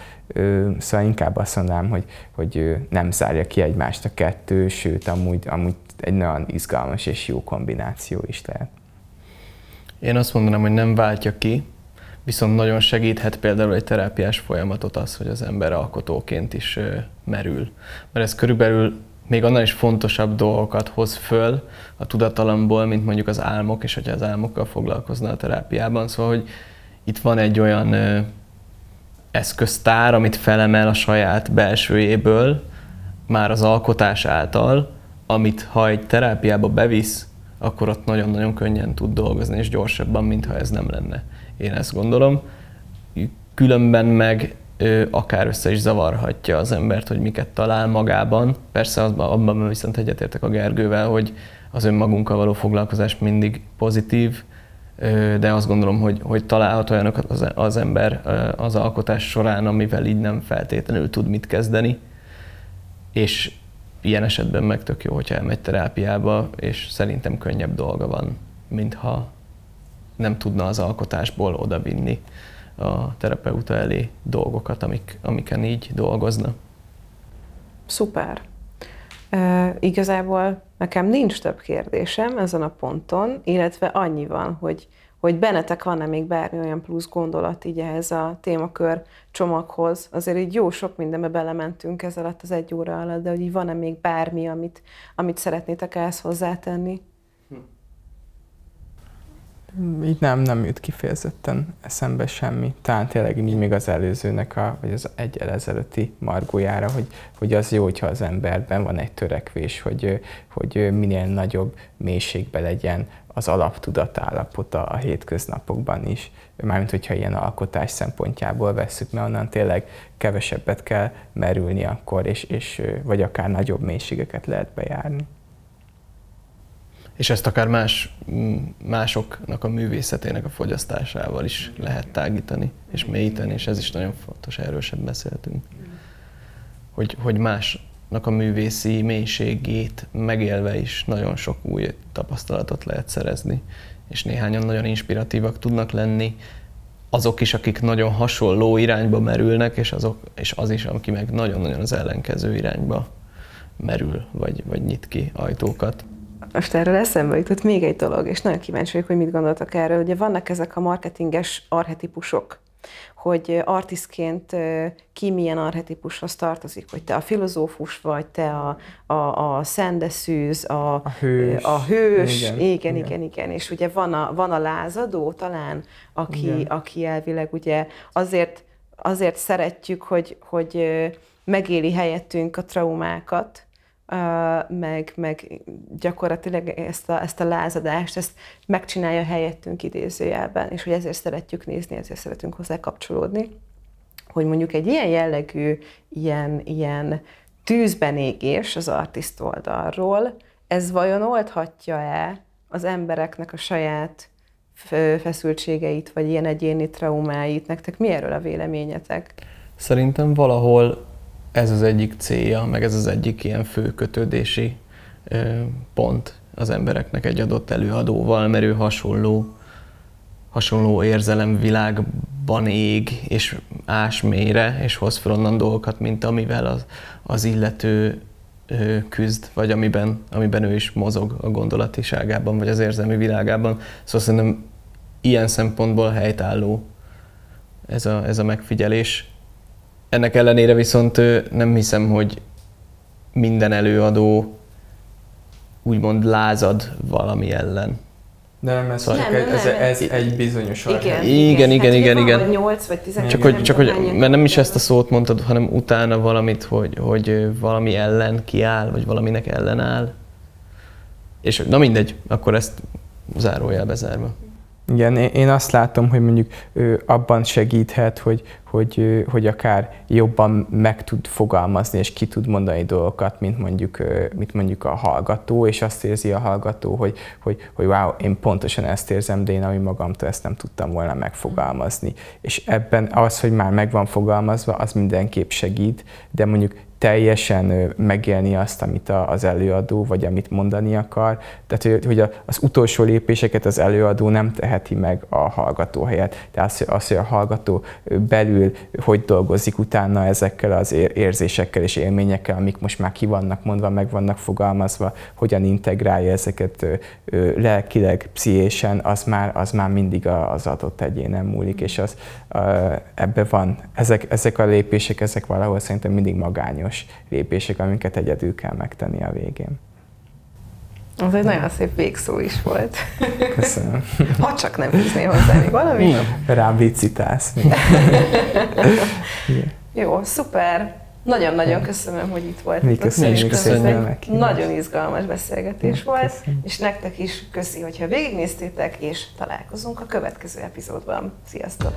S2: Szóval inkább azt mondanám, hogy, hogy nem zárja ki egymást a kettő, sőt, amúgy, amúgy egy nagyon izgalmas és jó kombináció is lehet.
S3: Én azt mondanám, hogy nem váltja ki, viszont nagyon segíthet például egy terápiás folyamatot az, hogy az ember alkotóként is merül. Mert ez körülbelül még annál is fontosabb dolgokat hoz föl a tudatalamból, mint mondjuk az álmok, és hogyha az álmokkal foglalkozna a terápiában. Szóval, hogy itt van egy olyan ö, eszköztár, amit felemel a saját belsőjéből, már az alkotás által, amit ha egy terápiába bevisz, akkor ott nagyon-nagyon könnyen tud dolgozni, és gyorsabban, mintha ez nem lenne. Én ezt gondolom. Különben meg akár össze is zavarhatja az embert, hogy miket talál magában. Persze abban, abban viszont egyetértek a Gergővel, hogy az önmagunkkal való foglalkozás mindig pozitív, de azt gondolom, hogy, hogy találhat olyanokat az, az ember az alkotás során, amivel így nem feltétlenül tud mit kezdeni, és ilyen esetben meg tök jó, hogyha elmegy terápiába, és szerintem könnyebb dolga van, mintha nem tudna az alkotásból odavinni a terapeuta elé dolgokat, amik, amiken így dolgozna.
S1: Szuper. E, igazából nekem nincs több kérdésem ezen a ponton, illetve annyi van, hogy, hogy bennetek van-e még bármi olyan plusz gondolat így ehhez a témakör csomaghoz. Azért így jó sok mindenbe belementünk ez alatt az egy óra alatt, de hogy így van-e még bármi, amit, amit szeretnétek ehhez hozzátenni?
S2: Így nem, nem jut kifejezetten eszembe semmi. Talán tényleg így még az előzőnek, a, vagy az egy ezelőtti margójára, hogy, hogy az jó, hogyha az emberben van egy törekvés, hogy, hogy minél nagyobb mélységbe legyen az alaptudatállapota a hétköznapokban is. Mármint, hogyha ilyen alkotás szempontjából veszük, mert onnan tényleg kevesebbet kell merülni akkor, és, és vagy akár nagyobb mélységeket lehet bejárni
S3: és ezt akár más, másoknak a művészetének a fogyasztásával is lehet tágítani és mélyíteni, és ez is nagyon fontos, erről sem beszéltünk. Hogy, hogy másnak a művészi mélységét megélve is nagyon sok új tapasztalatot lehet szerezni, és néhányan nagyon inspiratívak tudnak lenni, azok is, akik nagyon hasonló irányba merülnek, és, azok, és az is, aki meg nagyon-nagyon az ellenkező irányba merül, vagy, vagy nyit ki ajtókat
S1: most erről eszembe jutott még egy dolog, és nagyon kíváncsi vagyok, hogy mit gondoltak erről. Ugye vannak ezek a marketinges arhetipusok, hogy artisztként ki milyen arhetipushoz tartozik, hogy te a filozófus vagy, te a, a, a szendeszűz, a,
S2: a hős,
S1: a hős. Igen, igen, igen, igen, igen. És ugye van a, van a lázadó talán, aki, aki elvileg ugye azért, azért szeretjük, hogy, hogy megéli helyettünk a traumákat, meg, meg gyakorlatilag ezt a, ezt a lázadást, ezt megcsinálja helyettünk idézőjelben, és hogy ezért szeretjük nézni, ezért szeretünk hozzá kapcsolódni, hogy mondjuk egy ilyen jellegű, ilyen, ilyen tűzben égés az artist oldalról, ez vajon oldhatja-e az embereknek a saját feszültségeit, vagy ilyen egyéni traumáit? Nektek mi erről a véleményetek?
S3: Szerintem valahol ez az egyik célja, meg ez az egyik ilyen fő kötődési pont az embereknek egy adott előadóval, mert ő hasonló, hasonló érzelemvilágban ég, és ás mélyre, és hoz fel onnan dolgokat, mint amivel az, az illető küzd, vagy amiben, amiben ő is mozog a gondolatiságában, vagy az érzelmi világában. Szóval szerintem ilyen szempontból helytálló ez a, ez a megfigyelés ennek ellenére viszont nem hiszem, hogy minden előadó úgymond lázad valami ellen.
S2: De nem, ez,
S1: Nem,
S2: csak
S1: nem,
S2: egy, ez,
S1: nem,
S2: ez
S1: ez-
S2: egy bizonyos
S1: Igen.
S3: Igen, igen, igen, igen.
S1: van Vagy 8 vagy 12.
S3: Csak hogy,
S1: nem
S3: csak hogy, mert nem is ezt a szót mondtad, hanem utána valamit, hogy, hogy valami ellen kiáll, vagy valaminek ellenáll. És na mindegy, akkor ezt zárójelbe zárva.
S2: Igen, én- azt látom, hogy mondjuk abban segíthet, hogy, hogy, hogy akár jobban meg tud fogalmazni és ki tud mondani dolgokat, mint mondjuk, mint mondjuk a hallgató, és azt érzi a hallgató, hogy, hogy, hogy wow, én pontosan ezt érzem, de én ami magamtól ezt nem tudtam volna megfogalmazni. És ebben az, hogy már meg van fogalmazva, az mindenképp segít, de mondjuk teljesen megélni azt, amit az előadó, vagy amit mondani akar. Tehát, hogy- az utolsó lépéseket az előadó nem teheti meg a hallgató helyett. Tehát az, hogy- a hallgató belül hogy dolgozik utána ezekkel az ér- érzésekkel és élményekkel, amik most már ki vannak mondva, meg vannak fogalmazva, hogyan integrálja ezeket lelkileg, pszichésen, az már, az már mindig az adott egyénen múlik, és az, ebbe van, ezek, ezek a lépések, ezek valahol szerintem mindig magányos lépések, amiket egyedül kell megtenni a végén.
S1: Az egy nagyon szép végszó is volt.
S2: Köszönöm.
S1: Ha csak nem fűznél hozzá még valami.
S2: Rám vicitálsz.
S1: Jó, szuper. Nagyon-nagyon köszönöm, hogy itt voltatok.
S2: Mi köszönjük
S1: egy
S2: a meghívást.
S1: Nagyon izgalmas beszélgetés volt,
S2: Köszönöm.
S1: és nektek is köszi, hogyha végignéztétek, és találkozunk a következő epizódban. Sziasztok!